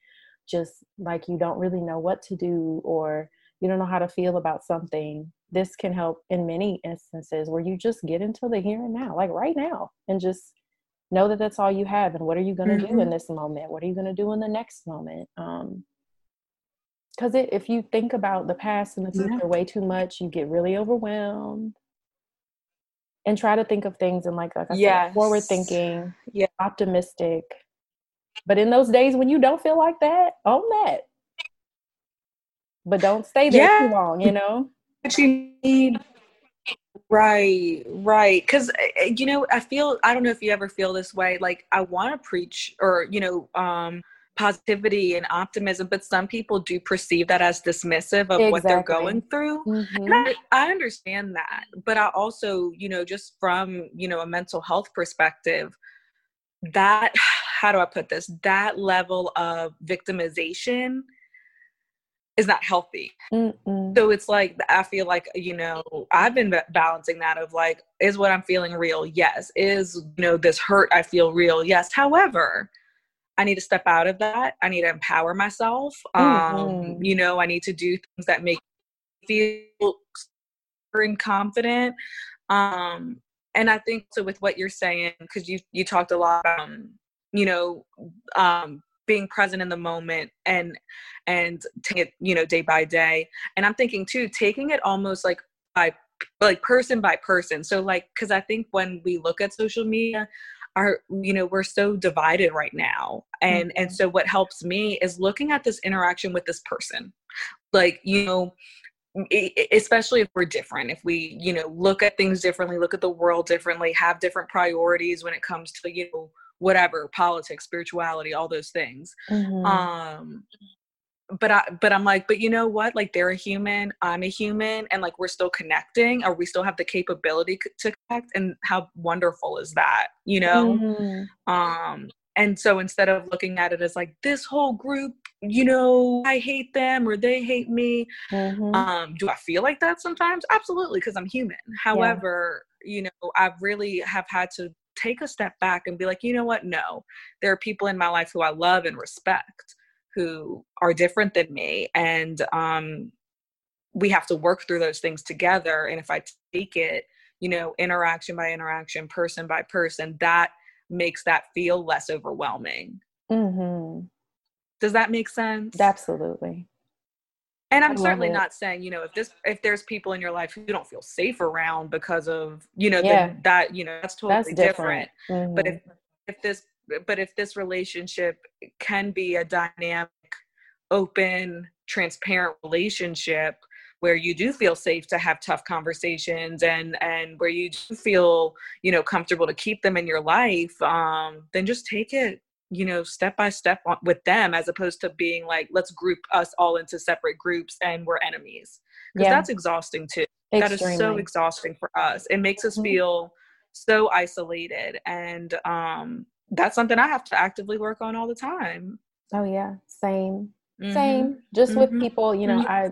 just like you don't really know what to do or you don't know how to feel about something, this can help in many instances where you just get into the here and now, like right now, and just know that that's all you have. And what are you going to mm-hmm. do in mm-hmm. this moment? What are you going to do in the next moment? Um, because if you think about the past and the future yeah. way too much, you get really overwhelmed. And try to think of things in like, like I yes. said, forward thinking, yeah. optimistic, but in those days when you don't feel like that, own that. But don't stay there yeah. too long, you know? But you need Right, right. Because, eh, eh, you know, I feel, I don't know if you ever feel this way. Like, I want to preach or, you know, um, positivity and optimism, but some people do perceive that as dismissive of exactly. what they're going through. Mm-hmm. And I, I understand that. But I also, you know, just from, you know, a mental health perspective, that how do I put this? That level of victimization is not healthy. Mm-mm. So it's like I feel like you know I've been balancing that of like is what I'm feeling real? Yes. Is you know this hurt I feel real? Yes. However, I need to step out of that. I need to empower myself. Um, mm-hmm. Um, you know, I need to do things that make me feel and confident. Um, and I think so with what you're saying because you you talked a lot about um, you know um, being present in the moment and and take it you know day by day and i'm thinking too taking it almost like by like person by person so like because i think when we look at social media are you know we're so divided right now and mm-hmm. and so what helps me is looking at this interaction with this person like you know especially if we're different if we you know look at things differently look at the world differently have different priorities when it comes to you know whatever politics spirituality all those things mm-hmm. um but I but I'm like, but you know what? Like they're a human, I'm a human, and like we're still connecting, or we still have the capability to connect. And how wonderful is that? You know? Mm-hmm. Um, and so instead of looking at it as like this whole group you know, I hate them or they hate me. Mm-hmm. Um, do I feel like that sometimes? Absolutely, because I'm human. However, yeah. you know, I really have had to take a step back and be like, you know what? No, there are people in my life who I love and respect who are different than me. And um, we have to work through those things together. And if I take it, you know, interaction by interaction, person by person, that makes that feel less overwhelming. Mm-hmm. Does that make sense? Absolutely. And I'm certainly it. not saying, you know, if this if there's people in your life who don't feel safe around because of, you know, yeah. the, that, you know, that's totally that's different. different. Mm-hmm. But if if this but if this relationship can be a dynamic, open, transparent relationship where you do feel safe to have tough conversations and and where you do feel, you know, comfortable to keep them in your life, um, then just take it you know step by step with them as opposed to being like let's group us all into separate groups and we're enemies because yeah. that's exhausting too Extremely. that is so exhausting for us it makes us mm-hmm. feel so isolated and um that's something i have to actively work on all the time oh yeah same mm-hmm. same just mm-hmm. with people you know mm-hmm. i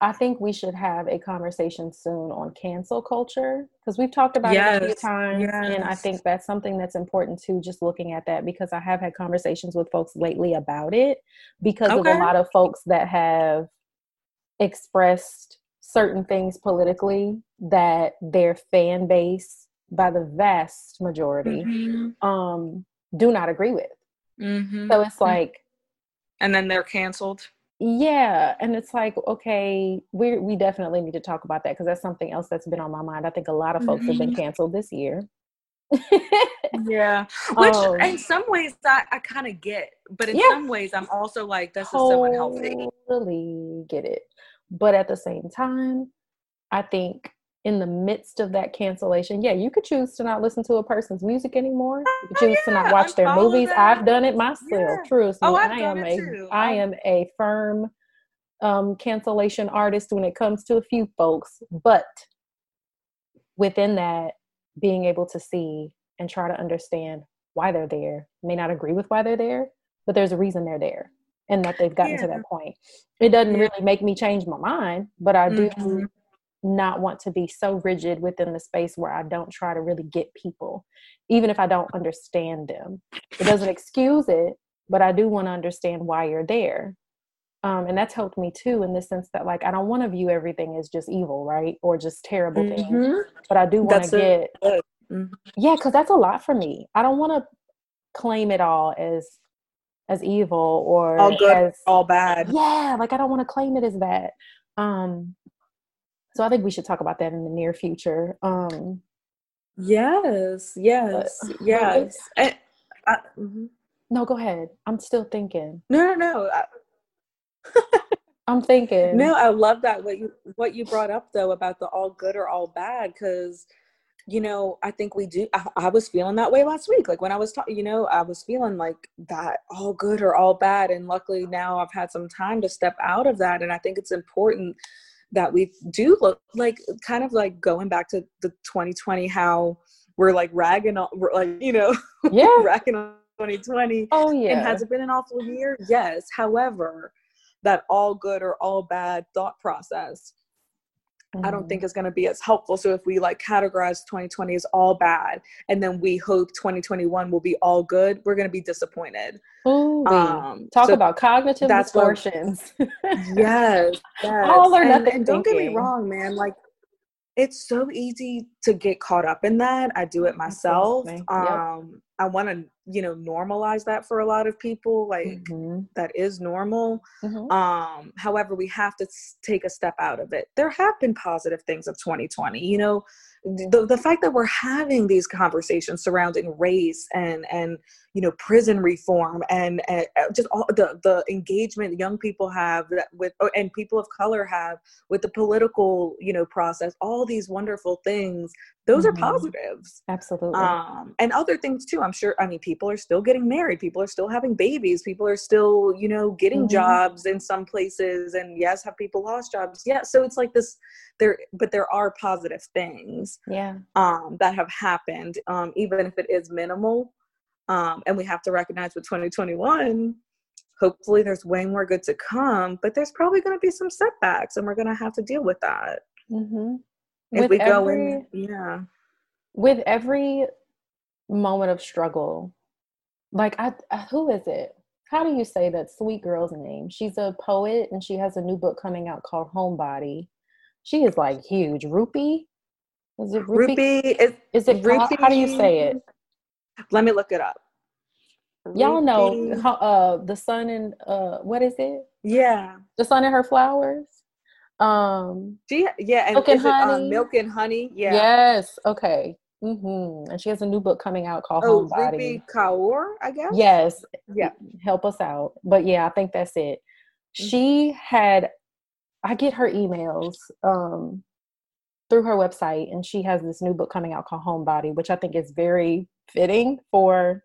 I think we should have a conversation soon on cancel culture because we've talked about yes. it a few times. Yes. And I think that's something that's important too, just looking at that because I have had conversations with folks lately about it because okay. of a lot of folks that have expressed certain things politically that their fan base, by the vast majority, mm-hmm. um, do not agree with. Mm-hmm. So it's like. And then they're canceled yeah and it's like okay we we definitely need to talk about that because that's something else that's been on my mind i think a lot of folks mm-hmm. have been mm-hmm. canceled this year yeah which um, in some ways i, I kind of get but in yeah. some ways i'm also like this is so unhealthy really get it but at the same time i think in the midst of that cancellation, yeah, you could choose to not listen to a person's music anymore. You could oh, choose oh, yeah. to not watch their movies. I've done it myself. Yeah. Truly, oh, I am a too. I am a firm um, cancellation artist when it comes to a few folks, but within that, being able to see and try to understand why they're there. May not agree with why they're there, but there's a reason they're there and that they've gotten yeah. to that point. It doesn't really make me change my mind, but I do mm-hmm not want to be so rigid within the space where I don't try to really get people, even if I don't understand them. It doesn't excuse it, but I do want to understand why you're there. Um, and that's helped me too in the sense that like I don't want to view everything as just evil, right, or just terrible mm-hmm. things. But I do want to get, mm-hmm. yeah, because that's a lot for me. I don't want to claim it all as as evil or all good, as, all bad. Yeah, like I don't want to claim it as that. Um, so I think we should talk about that in the near future. Um, yes, yes, but, yes. I, mm-hmm. No, go ahead. I'm still thinking. No, no, no. I, I'm thinking. No, I love that what you what you brought up though about the all good or all bad because you know I think we do. I, I was feeling that way last week. Like when I was talking, you know, I was feeling like that all good or all bad, and luckily now I've had some time to step out of that, and I think it's important that we do look like kind of like going back to the 2020 how we're like ragging on we're like you know yeah. ragging on 2020 oh yeah. And has it been an awful year? Yes. However that all good or all bad thought process I don't think is going to be as helpful. So if we like categorize 2020 as all bad, and then we hope 2021 will be all good, we're going to be disappointed. Ooh, um, talk so about cognitive distortions. What, yes, yes, all or nothing. And, and don't get me wrong, man. Like it's so easy to get caught up in that. I do it myself. Yep. Um, I want to, you know, normalize that for a lot of people. Like mm-hmm. that is normal. Mm-hmm. Um, however, we have to take a step out of it. There have been positive things of 2020. You know, the, the fact that we're having these conversations surrounding race and and you know prison reform and, and uh, just all the the engagement young people have with and people of color have with the political you know process all these wonderful things those mm-hmm. are positives absolutely um and other things too i'm sure i mean people are still getting married people are still having babies people are still you know getting mm-hmm. jobs in some places and yes have people lost jobs yeah so it's like this there but there are positive things yeah um that have happened um even if it is minimal um and we have to recognize with 2021 hopefully there's way more good to come but there's probably going to be some setbacks and we're going to have to deal with that mm-hmm. If With we go every- in yeah. with every moment of struggle like I, who is it? How do you say that sweet girl's name? She's a poet and she has a new book coming out called homebody. She is like huge. Rupee? Is it rupee, Rupi is is it how, how do you say it? Let me look it up. Y'all know how, uh the sun and uh what is it? Yeah. The sun and her flowers um she yeah and Milk and is it, um, Honey? milk and honey yeah yes okay Mm-hmm. and she has a new book coming out called oh homebody Kaur I guess yes yeah help us out. But yeah, I think that's it. Mm-hmm. She had I get her emails um through her website and she has this new book coming out called Homebody, which I think is very fitting for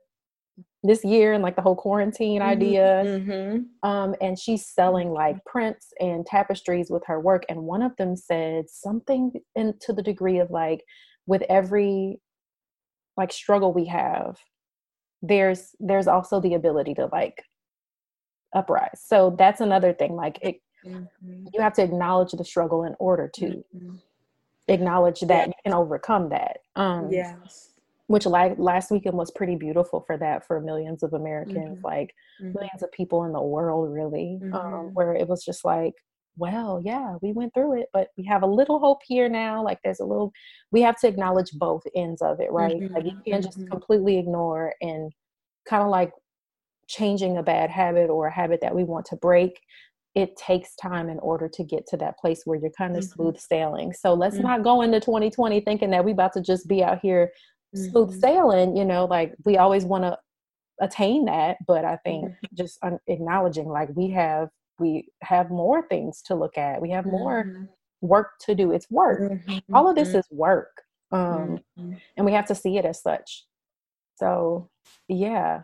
this year and like the whole quarantine idea. mm-hmm. Um and she's selling like prints and tapestries with her work and one of them said something in to the degree of like with every like struggle we have there's there's also the ability to like uprise so that's another thing like it, Mm-hmm. you have to acknowledge the struggle in order to Mhm. acknowledge that you can overcome that um yes which like last weekend was pretty beautiful for that for millions of americans Mhm. like Mhm. millions of people in the world really um Mhm. where it was just like well yeah we went through it but we have a little hope here now like there's a little we have to acknowledge both ends of it right like you can't just Mhm. completely ignore and kind of like changing a bad habit or a habit that we want to break it takes time in order to get to that place where you're kind of Mhm. smooth sailing so let's Mhm. not go into 2020 thinking that we about to just be out here smooth Mhm. sailing you know like we always want to attain that but i think Mm-hmm. just un- acknowledging like we have we have more things to look at we have more Mhm. work to do it's work Mhm. all of this Mhm. is work um Mhm. and we have to see it as such so yeah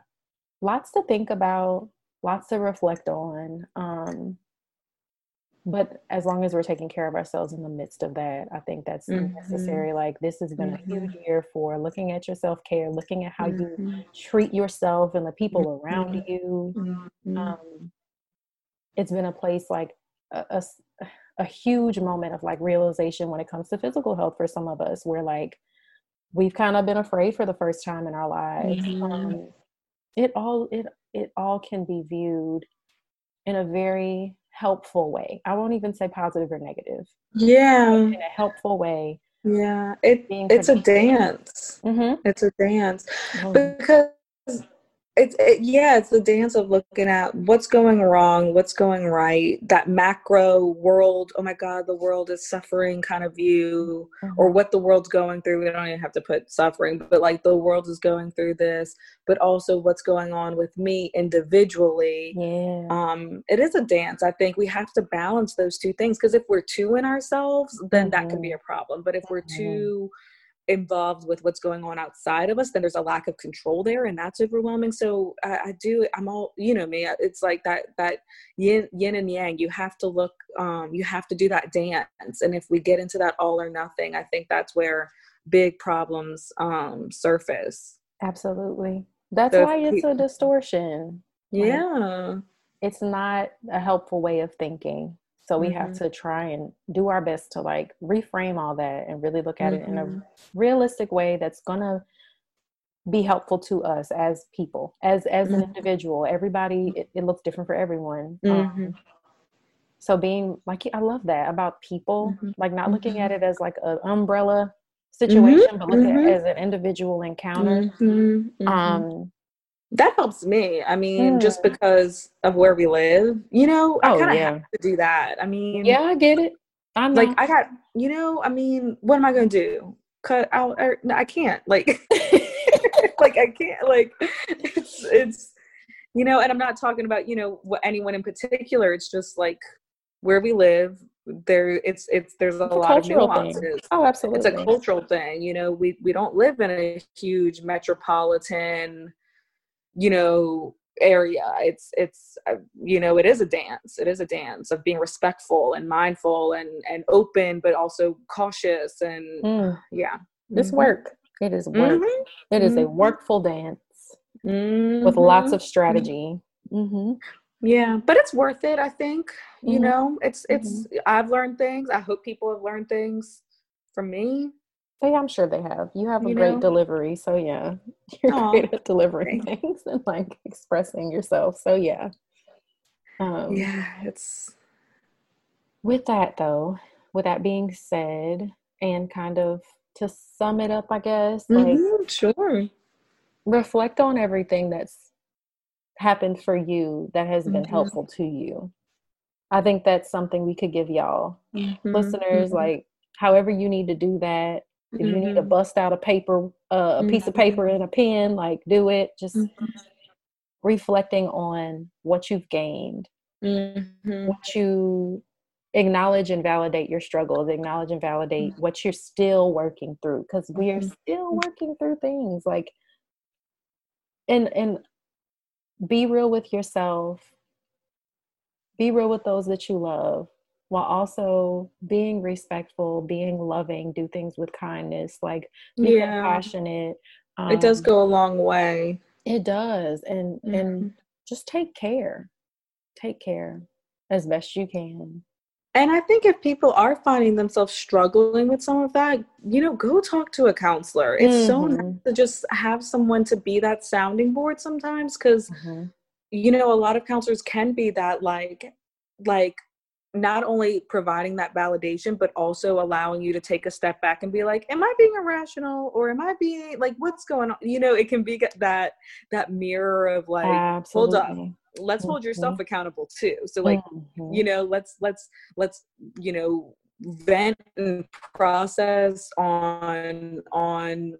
lots to think about lots to reflect on um but as long as we're taking care of ourselves in the midst of that i think that's Mhm. necessary like this has been a huge year for looking at your self-care looking at how you Mhm. treat yourself and the people around you Mhm. um it's been a place like a a huge moment of like realization when it comes to physical health for some of us where like we've kind of been afraid for the first time in our lives um, it all it it all can be viewed in a very helpful way. I won't even say positive or negative. Yeah. In a helpful way. Yeah it it's a dance. Mm-hmm. it's a dance. Because it's it, yeah it's the dance of looking at what's going wrong what's going right that macro world oh my god the world is suffering kind of view or what the world's going through. We don't even have to put suffering but like the world is going through this but also what's going on with me individually. Yeah. Um it is a dance. I think we have to balance those two things because if we're too in ourselves then that can be a problem but if we're too involved with what's going on outside of us then there's a lack of control there and that's overwhelming. So i, I do i'm all you know me it's like that that yin, yin and yang you have to look um you have to do that dance. And if we get into that all or nothing i think that's where big problems um surface. Absolutely. That's So why it's we- a distortion. Like, yeah. it's not a helpful way of thinking so we have Mhm. to try and do our best to like reframe all that and really look at it in a Mhm. realistic way that's gonna be helpful to us as people as as an Mhm. individual. Everybody it, it looks different for everyone. Um, so being like i love that about people like not looking at it as like an umbrella situation but looking at it as an individual encounter. Um that helps me. I mean, just Mm. because of where we live, you know, I Oh, kind of yeah. have to do that. I mean, yeah i get it i'm like I got, you know, I mean, what am I going to do? Cut out? Or, no, I can't. Like, like I can't. Like, it's it's, you know, and I'm not talking about you know what anyone in particular. It's just like where we live. There, it's it's there's a It's a lot of cultural thing. nuances oh absolutely it's a cultural thing you know we we don't live in a huge metropolitan you know area it's it's uh, you know it is a dance it is a dance of being respectful and mindful and and open but also cautious and Mm, yeah this Mhm. work it is work Mhm. It is a Mhm. workful dance with lots Mhm. of strategy hmm yeah but it's worth it i think you mm-hmm. know it's it's mm-hmm. i've learned things i hope people have learned things from me Oh, yeah, I'm sure they have. You have a you great know? delivery, so yeah, you're Aww. great at delivering things and like expressing yourself. So yeah, um, yeah, it's. With that though, with that being said, and kind of to sum it up, I guess, mm-hmm, like sure, reflect on everything that's happened for you that has been mm-hmm. helpful to you. I think that's something we could give y'all mm-hmm. listeners, mm-hmm. like however you need to do that if you need to mm-hmm. bust out a paper, uh, a mm-hmm. piece of paper mm-hmm. and a pen, like do it. Just mm-hmm. reflecting on what you've gained, mm-hmm. what you acknowledge and validate your struggles, acknowledge and validate mm-hmm. what you're still working through, because we are still working through things. Like, and and be real with yourself. Be real with those that you love while also being respectful, being loving, do things with kindness, like be yeah. compassionate. Um, it does um, go a long way. It does. And mm-hmm. and just take care. Take care as best you can. And I think if people are finding themselves struggling with some of that, you know, go talk to a counselor. It's mm-hmm. so nice to just have someone to be that sounding board sometimes because mm-hmm. you know, a lot of counselors can be that like like not only providing that validation but also allowing you to take a step back and be like am i being irrational or am i being like what's going on you know it can be that that mirror of like Absolutely. hold up let's mm-hmm. hold yourself mm-hmm. accountable too so like mm-hmm. you know let's let's let's you know vent and process on on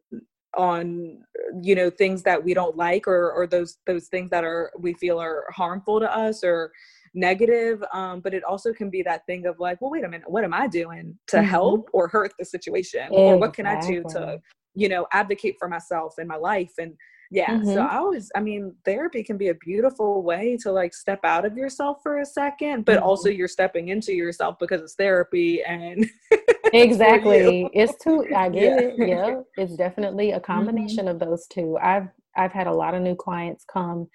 on you know things that we don't like or or those those things that are we feel are harmful to us or negative um, but it also can be that thing of like well wait a minute what am i doing to mm-hmm. help or hurt the situation exactly. or what can i do to you know advocate for myself and my life and yeah mm-hmm. so i always i mean therapy can be a beautiful way to like step out of yourself for a second but mm-hmm. also you're stepping into yourself because it's therapy and exactly it's too i get yeah. it yeah it's definitely a mm-hmm. combination mm-hmm. of those two i've i've had a lot of new clients come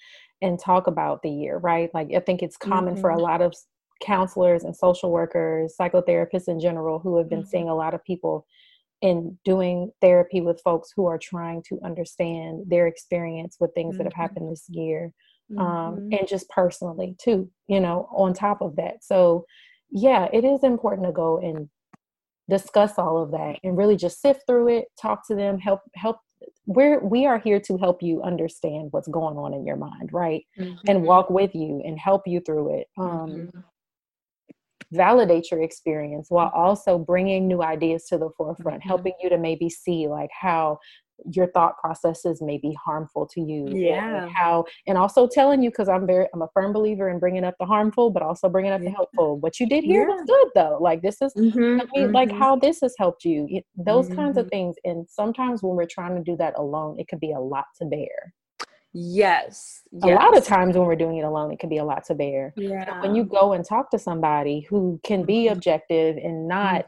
and talk about the year, right? Like I think it's common mm-hmm. for a mm-hmm. lot of counselors and social workers, psychotherapists in general, who have been mm-hmm. seeing a lot of people in doing therapy with folks who are trying to understand their experience with things mm-hmm. that have mm-hmm. happened this year. Um, mm-hmm. and just personally too, you know, on top of that. So yeah, it is important to go and discuss all of that and really just sift through it, talk to them, help help we're we are here to help you understand what's going on in your mind right mm-hmm. and walk with you and help you through it um, mm-hmm. validate your experience while also bringing new ideas to the forefront mm-hmm. helping you to maybe see like how your thought processes may be harmful to you yeah how and also telling you because i'm very i'm a firm believer in bringing up the harmful but also bringing up the helpful what you did here yeah. was good though like this is mm-hmm, I mean, mm-hmm. like how this has helped you it, those mm-hmm. kinds of mm-hmm. things and sometimes when we're trying to do that alone it can be a lot to bear yes, yes. a lot of times when we're doing it alone it can be a lot to bear yeah when you go and talk to somebody who can be mm-hmm. objective and not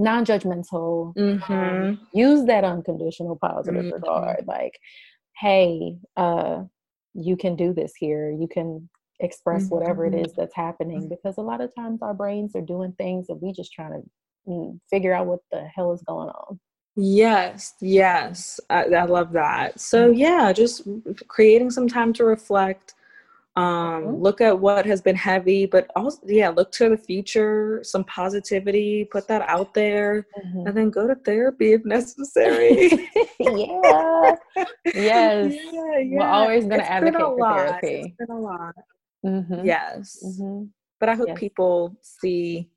non-judgmental mm-hmm. um, use that unconditional positive mm-hmm. regard like hey uh you can do this here you can express mm-hmm. whatever it is that's happening because a lot of times our brains are doing things and we just trying to mm, figure out what the hell is going on yes yes I, I love that so mm-hmm. yeah just creating some time to reflect um mm-hmm. look at what has been heavy but also yeah look to the future some positivity put that out there mm-hmm. and then go to therapy if necessary yeah yes yeah, yeah. we're always going to advocate for lot. therapy it's been a lot mm-hmm. yes mm-hmm. but i hope yes. people see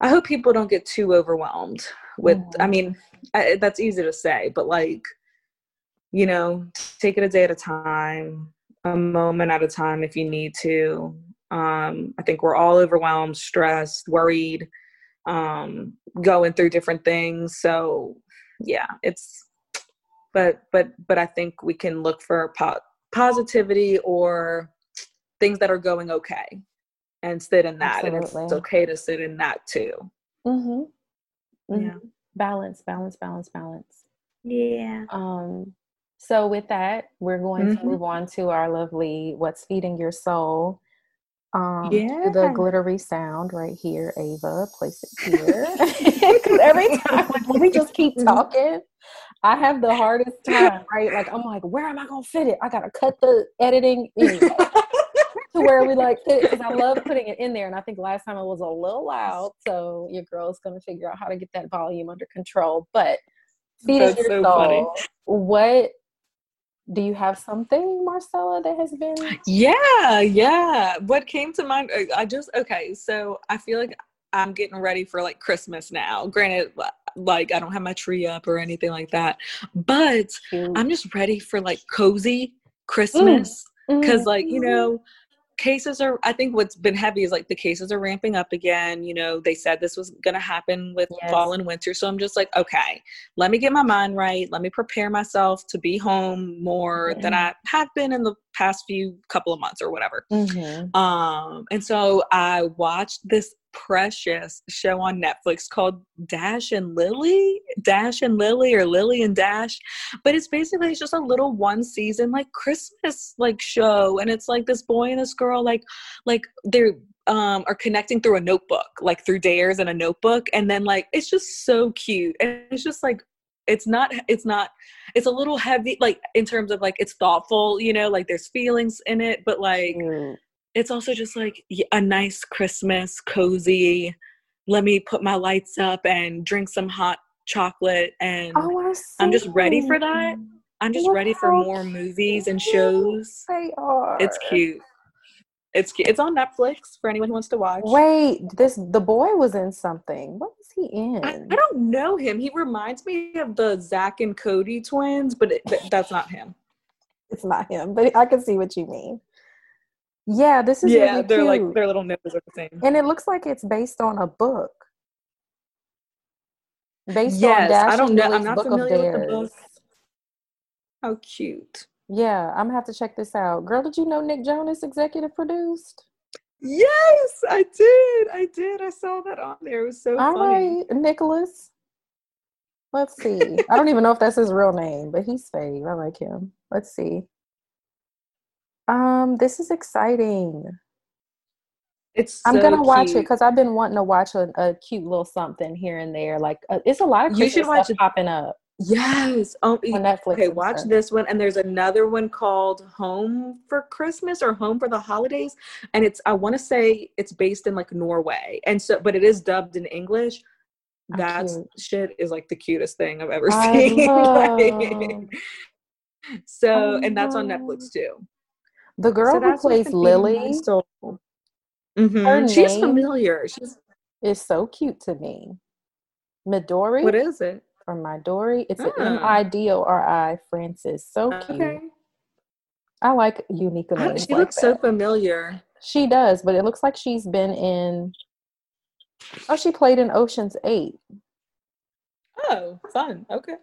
i hope people don't get too overwhelmed with i mm-hmm. mean I, that's easy to say but like you know take it a day at a time a moment at a time if you need to. Um, I think we're all overwhelmed, stressed, worried, um, going through different things. So yeah, it's but but but I think we can look for po- positivity or things that are going okay and sit in that Absolutely. and it's okay to sit in that too mm-hmm. Mm-hmm. yeah balance balance balance balance yeah um so, with that, we're going mm-hmm. to move on to our lovely What's Feeding Your Soul. Um, yeah. the glittery sound right here, Ava. Place it here. Because every time, like, when we just keep mm-hmm. talking, I have the hardest time, right? Like, I'm like, where am I gonna fit it? I gotta cut the editing in to where we like it because I love putting it in there. And I think last time it was a little loud, so your girl's gonna figure out how to get that volume under control. But feed your so soul. Funny. What do you have something marcella that has been yeah yeah what came to mind uh, i just okay so i feel like i'm getting ready for like christmas now granted like i don't have my tree up or anything like that but i'm just ready for like cozy christmas because mm. like you mm-hmm. know cases are i think what's been heavy is like the cases are ramping up again you know they said this was going to happen with yes. fall and winter so i'm just like okay let me get my mind right let me prepare myself to be home more mm-hmm. than i have been in the past few couple of months or whatever mm-hmm. um and so i watched this precious show on Netflix called Dash and Lily, Dash and Lily, or Lily and Dash. But it's basically it's just a little one season like Christmas like show, and it's like this boy and this girl like like they're um, are connecting through a notebook, like through dares and a notebook, and then like it's just so cute, and it's just like it's not it's not it's a little heavy like in terms of like it's thoughtful you know like there's feelings in it but like mm it's also just like a nice Christmas, cozy. Let me put my lights up and drink some hot chocolate, and oh, I'm just ready for that. I'm just ready for more movies and shows. They are. It's cute. It's cute. It's on Netflix for anyone who wants to watch. Wait, this the boy was in something. What was he in? I, I don't know him. He reminds me of the Zach and Cody twins, but it, that's not him. It's not him, but I can see what you mean. Yeah, this is yeah. Really they're cute. like their little nipples are the same, and it looks like it's based on a book. Based yes, on I don't know. I'm not familiar with the book. How cute! Yeah, I'm gonna have to check this out. Girl, did you know Nick Jonas executive produced? Yes, I did. I did. I saw that on there. It was so All funny. right, Nicholas. Let's see. I don't even know if that's his real name, but he's fave. I like him. Let's see. Um, this is exciting. It's I'm gonna watch it because I've been wanting to watch a, a, cute little something here and there. Like uh, it's a lot of Christmas you should watch it popping up. Yes, um, on Netflix. Okay, watch stuff. this one, and there's another one called Home for Christmas or Home for the Holidays, and it's I want to say it's based in like Norway, and so but it is dubbed in English. That shit is like the cutest thing I've ever I seen. like, so, and that's on Netflix too. The girl so who plays Lily, so mm-hmm. she's familiar. She's is so cute to me. Midori. What is it? From Midori. It's an M I D O R I Francis. So cute. Okay. I like unique names. She like looks that. so familiar. She does, but it looks like she's been in. Oh, she played in Ocean's Eight. Oh, fun. Okay.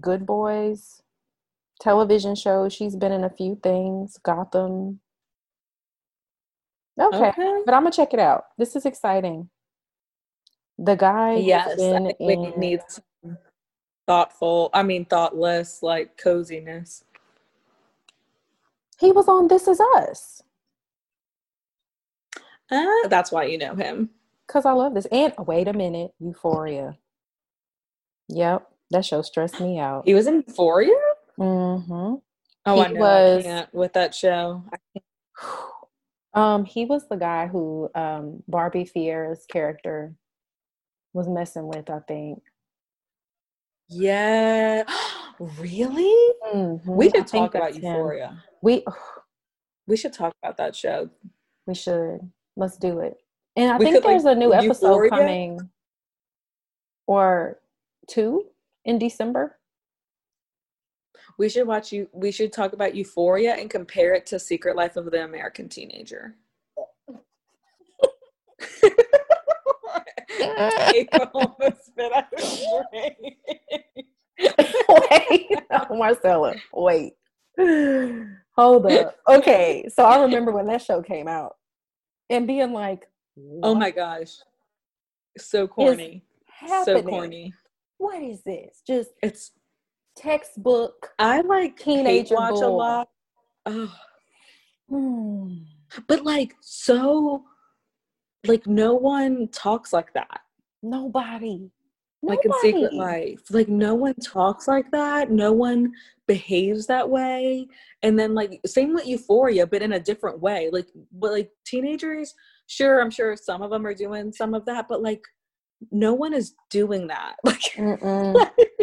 Good Boys television shows. She's been in a few things, Gotham. Okay, okay. but I'm gonna check it out. This is exciting. The guy, yes, in, we need thoughtful. I mean, thoughtless, like coziness. He was on This Is Us. Uh, that's why you know him. Cause I love this. And wait a minute, Euphoria. Yep, that show stressed me out. He was in Euphoria. Mm-hmm. Oh, he I know. Was, I with that show. Um, he was the guy who um, Barbie Ferreira's character was messing with. I think. Yeah. really? Mm-hmm. We should talk about Euphoria. Him. We we should talk about that show. We should. Let's do it. And I we think could, there's like, a new episode Euphoria? coming, or two in December we should watch you we should talk about euphoria and compare it to secret life of the american teenager wait, Marcella, wait. Hold up. Okay, so I remember when that show came out and being like, "Oh my gosh, so corny, so corny." What is this? Just it's textbook. I like teenager watch boy. a lot. Oh. Hmm. but like so like no one talks like that Nobody. like in secret life like no one talks like that no one behaves that way and then like same with euphoria but in a different way like but like teenagers sure i'm sure some of them are doing some of that but like no one is doing that like, Mm-mm.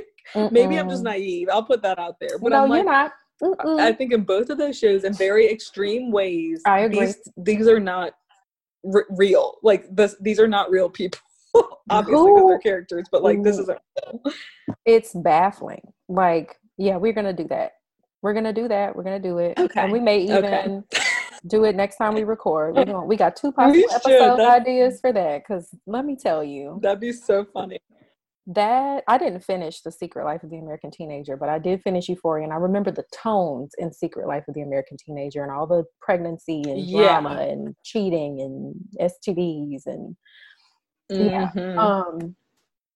maybe i'm just naive i'll put that out there but no, i'm like you're not. Mm-mm. I think in both of those shows, in very extreme ways, I agree. These, these are not r- real. Like this, these are not real people. Obviously, because they're characters, but like this isn't real. it's baffling. Like, yeah, we're gonna do that. We're gonna do that. We're gonna do it. Okay. And we may even Okay. do it next time we record. We're we got two possible We episode ideas for that. Because let me tell you, That'd be so funny. That I didn't finish The Secret Life of the American Teenager, but I did finish Euphoria, and I remember the tones in Secret Life of the American Teenager and all the pregnancy and Yeah. drama and cheating and STDs and Yeah. Mhm. um.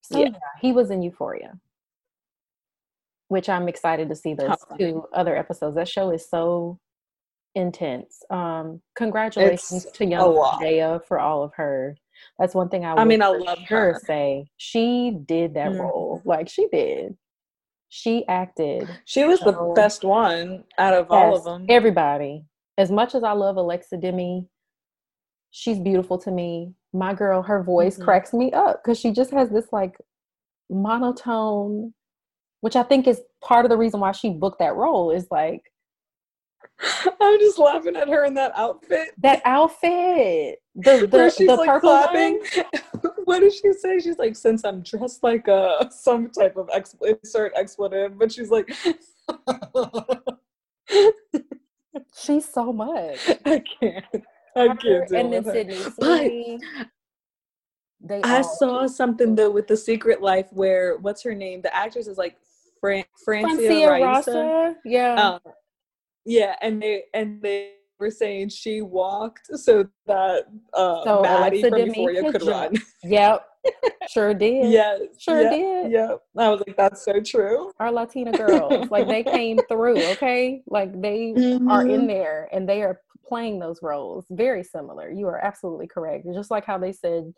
So Yeah. yeah, he was in Euphoria, which I'm excited to see those two other episodes. That show is so intense. Um, congratulations It's to young. Zendaya for all of her. That's one thing I. I mean, I love her. say she did that Mhm. role like she did. She acted. She was the best one out of all of them. Everybody. As much as I love Alexa Demie, she's beautiful to me. My girl, her voice Mhm. cracks me up because she just has this like monotone, which I think is part of the reason why she booked that role. Is like I'm just laughing at her in that outfit. that outfit, the the, she's the like purple clapping. what does she say? She's like, since I'm dressed like a some type of ex- insert expletive, but she's like, She's so much. I can't, I can't and then. Sydney But They I saw something though with the Secret Life where what's her name? The actress is like Fran- Francia, Francia Raisa. Rasa. Yeah. Um, yeah, and they and they were saying she walked so that uh, So Maddie Alexa from Euphoria could run. Yep. Sure did. yes, Sure yeah, did. Yep. I was like, that's so true. Our Latina girls, like they came through, okay? Like they are Mhm. in there and they are playing those roles. Very similar. You are absolutely correct. Just like how they said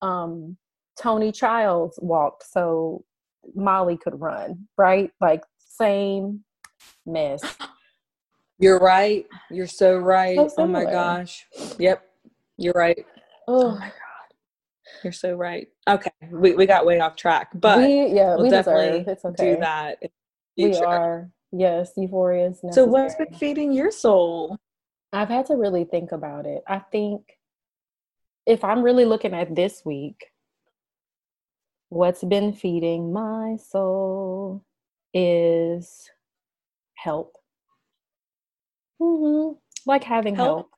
um Toni Childs walked so Molly could run, right? Like same mess. You're right. You're so right. So oh my gosh. Yep. You're right. Oh, oh, my god. You're so right. Okay. We, we got way off track, but we yeah, we'll we definitely deserve. It's okay. do that. We are yes, euphoria is So what's been feeding your soul? I've had to really think about it. I think if I'm really looking at this week, what's been feeding my soul is help. Hmm Like having Help? help.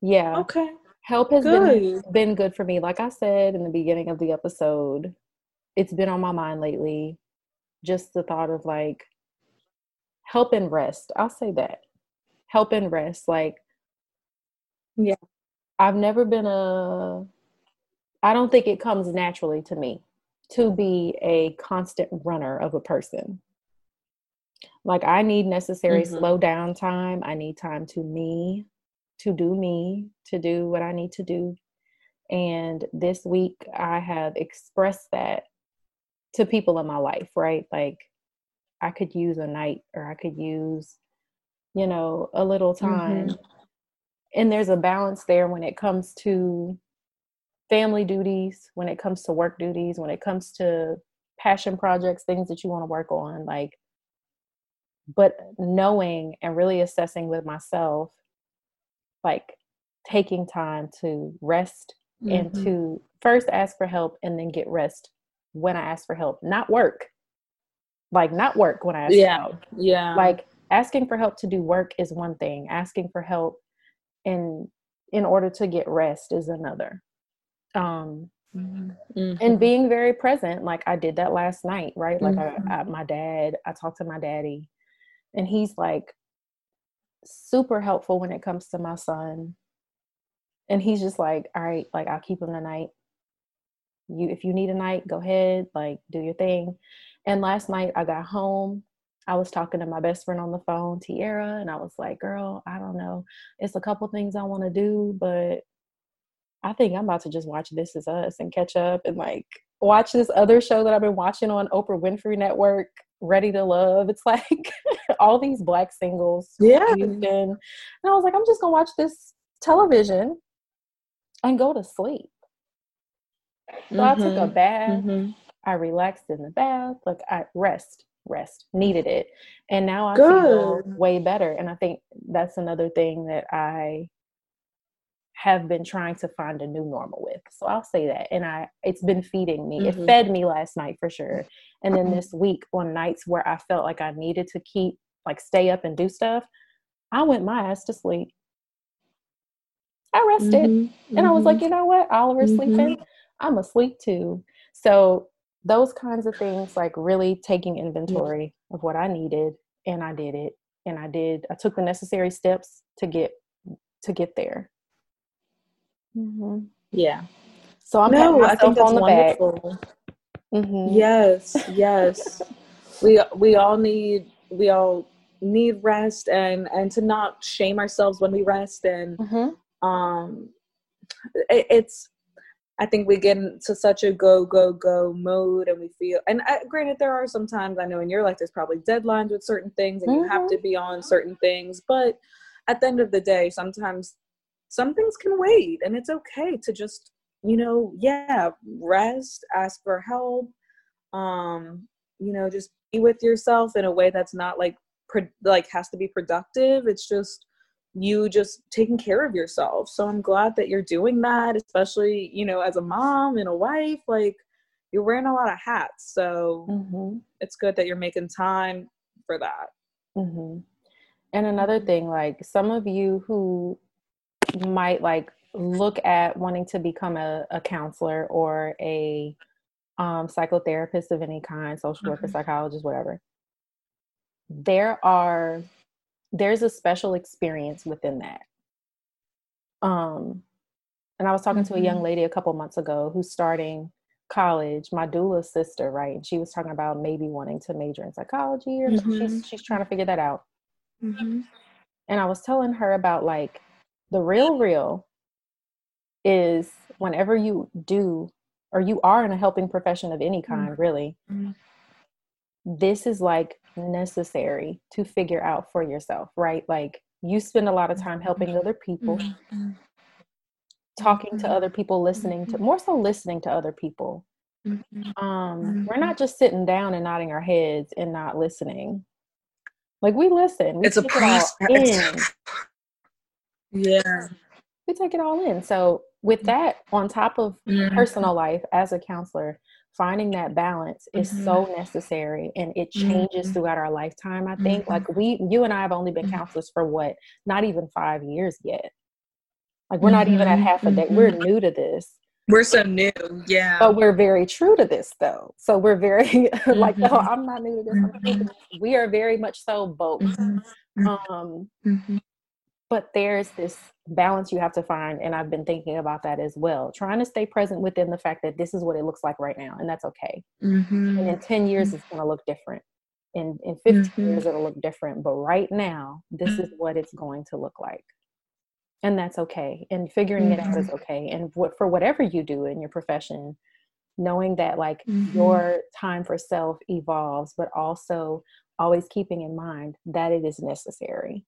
Yeah. Okay. Help has been been good for me. Like I said in the beginning of the episode, it's been on my mind lately. Just the thought of like help and rest. I'll say that. Help and rest. Like Yeah. I've never been a I don't think it comes naturally to me to be a constant runner of a person. Like I need necessary Mhm. slow down time. I need time to me, to do me, to do what I need to do. And this week I have expressed that to people in my life, right? Like I could use a night or I could use, you know, a little time. Mhm. And there's a balance there when it comes to family duties, when it comes to work duties, when it comes to passion projects, things that you want to work on. Like, but knowing and really assessing with myself, like taking time to rest and Mhm. to first ask for help and then get rest when I ask for help, not work. Like, not work when I ask Yeah. for help. Yeah. Like, asking for help to do work is one thing, asking for help in in order to get rest is another. Um, Mhm. and being very present like i did that last night right like Mhm. I, I my dad i talked to my daddy and he's like super helpful when it comes to my son. And he's just like all right like i'll keep him tonight you if you need a night go ahead like do your thing. And last night i got home I was talking to my best friend on the phone, Tiara, and I was like, girl, I don't know. It's a couple things I want to do, but I think I'm about to just watch This Is Us and catch up and like watch this other show that I've been watching on Oprah Winfrey Network, Ready to Love. It's like all these black singles. Yeah. And I was like, I'm just gonna watch this television and go to sleep. So mm-hmm. I took a mm-hmm. bath. Mm-hmm. I relaxed in the bath. Like I rest rest needed it and now i Good. feel way better and i think that's another thing that i have been trying to find a new normal with. So i'll say that. And i it's been feeding me. Mm-hmm. it fed me last night for sure. And then this week on nights where i felt like i needed to keep like stay up and do stuff i went my ass to sleep. I rested. Mm-hmm. and i was like mm-hmm. you know what? Oliver's mm-hmm. sleeping i'm asleep too. So those kinds of things like really taking inventory of what i needed and i did it. And i did i took the necessary steps to get to get there mm-hmm. yeah so i'm no, I think that's wonderful. Mm-hmm. yes yes we we all need we all need rest and and to not shame ourselves when we rest and mm-hmm. um it, it's I think we get into such a go, go, go mode and we feel, and I, uh, granted, there are sometimes I know in your life there's probably deadlines with certain things and mm-hmm. you have to mm-hmm. be on certain things. But at the end of the day, sometimes some things can wait and it's okay to just, you know, yeah, rest, ask for help, um, you know, just be with yourself in a way that's not like, pro- like has to be productive. It's just, you just taking care of yourself. So I'm glad that you're doing that, especially, you know, as a mom and a wife, like you're wearing a lot of hats. So mm-hmm. it's good that you're making time for that. Mm-hmm. And another thing, like some of you who might like look at wanting to become a, a counselor or a um, psychotherapist of any kind, social worker, mm-hmm. psychologist, whatever. There are there's a special experience within that. Um, and I was talking mm-hmm. to a young mm-hmm. lady a couple months ago who's starting college, my doula sister, right? And she was talking about maybe wanting to major in psychology or mm-hmm. she's she's trying to figure that out. Mm-hmm. And I was telling her about like the real real is whenever you do or you are in a helping profession of any kind, mm-hmm. really, mm-hmm. this is like necessary to figure out for yourself, right? Like you spend a lot of time helping mm-hmm. other people, mm-hmm. talking to mm-hmm. other people, listening to more so listening to other people. Um, we're not just sitting down and nodding our heads and not listening. Like we listen. We it's a process. It yeah. We take it all in. So with that on top of mm-hmm. personal life as a counselor, finding that balance is mm-hmm. so necessary and it changes mm-hmm. throughout our lifetime i think mm-hmm. like we you and i have only been mm-hmm. counselors for what not even five years yet like we're not even at mm-hmm. half a day we're mm-hmm. new to this we're so new yeah but we're very true to this though so we're very like no i'm not new to this we are very much so both um but there's this balance you have to find and i've been thinking about that as well trying to stay present within the fact that this is what it looks like right now and that's okay mm-hmm. and in 10 years mm-hmm. it's going to look different in in 15 mm-hmm. years it'll look different but right now this is what it's going to look like and that's okay and figuring it out is mm-hmm. okay and what for whatever you do in your profession knowing that like mm-hmm. your time for self evolves but also always keeping in mind that it is necessary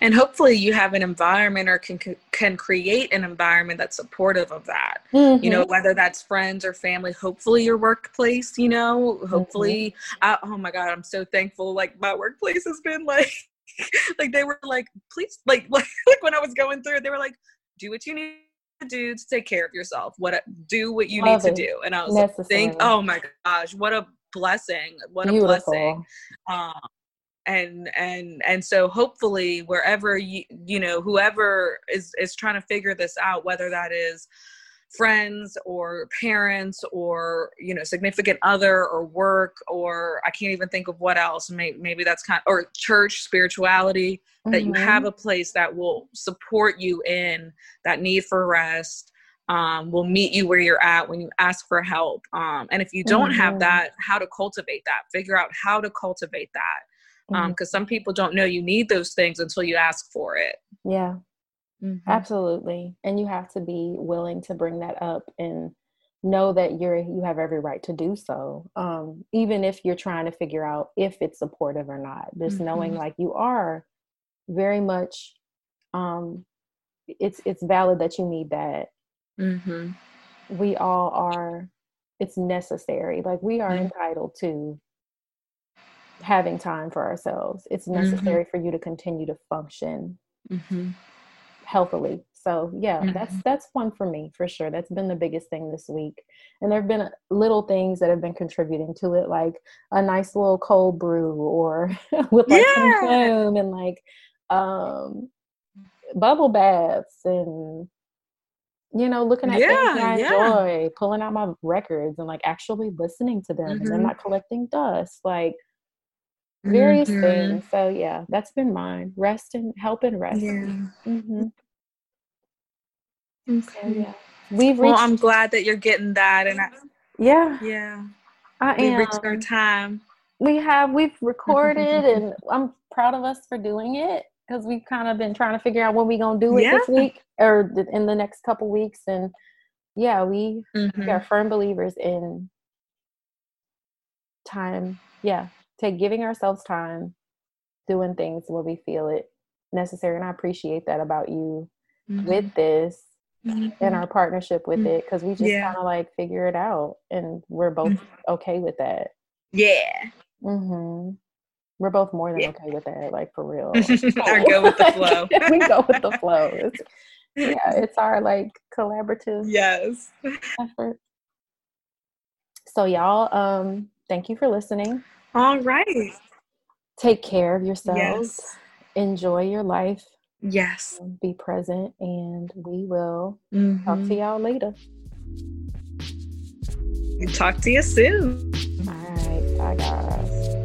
and hopefully you have an environment or can can create an environment that's supportive of that mm-hmm. you know mm-hmm. whether that's friends or family hopefully your workplace you know hopefully mm-hmm. I, oh my god i'm so thankful like my workplace has been like like they were like please like like, when i was going through it they were like do what you need to do to take care of yourself what do what you Love need it. to do and i was like think oh my gosh what a blessing what Beautiful. a blessing um and and and so hopefully wherever you you know whoever is is trying to figure this out whether that is friends or parents or you know significant other or work or i can't even think of what else maybe, maybe that's kind of, or church spirituality mm-hmm. that you have mm-hmm. a place that will support you in that need for rest um, will meet you where you're at when you ask for help. Um, and if you don't mm-hmm. have that, how to cultivate that, figure out how to cultivate that. Because um, mm-hmm. some people don't know you need those things until you ask for it. Yeah, mm-hmm. absolutely. And you have to be willing to bring that up and know that you're you have every right to do so um, even if you're trying to figure out if it's supportive or not just mm-hmm. knowing like you are very much um, it's it's valid that you need that mm-hmm. we all are it's necessary like we are mm-hmm. entitled to having time for ourselves it's mm-hmm. necessary for you to continue to function mm-hmm. healthily so yeah that's mm-hmm. that's one for me for sure that's been the biggest thing this week and there have been little things that have been contributing to it like a nice little cold brew or with like yeah. some foam and like um bubble baths and you know looking at yeah, things I yeah. enjoy, pulling out my records and like actually listening to them mm-hmm. and not collecting dust, like various mm-hmm. things. So yeah, that's been mine. Rest and help and rest. Yeah. Mm-hmm. Okay. So, yeah. We've reached, well, I'm glad that you're getting that, and I, yeah, yeah, I we am. reached our time. We have. We've recorded, and I'm proud of us for doing it because we've kind of been trying to figure out when we're gonna do it yeah. this week or in the next couple weeks and yeah we, mm-hmm. we are firm believers in time yeah take giving ourselves time doing things where we feel it necessary and i appreciate that about you mm-hmm. with this mm-hmm. and our partnership with mm-hmm. it because we just yeah. kind of like figure it out and we're both mm-hmm. okay with that yeah mm-hmm we're both more than yeah. okay with that, like for real. I go with the flow. we go with the flow. It's, yeah, it's our like collaborative yes effort. So y'all, um, thank you for listening. All right. Take care of yourselves. Yes. Enjoy your life. Yes. Be present, and we will mm-hmm. talk to y'all later. Talk to you soon. All right. Bye, guys.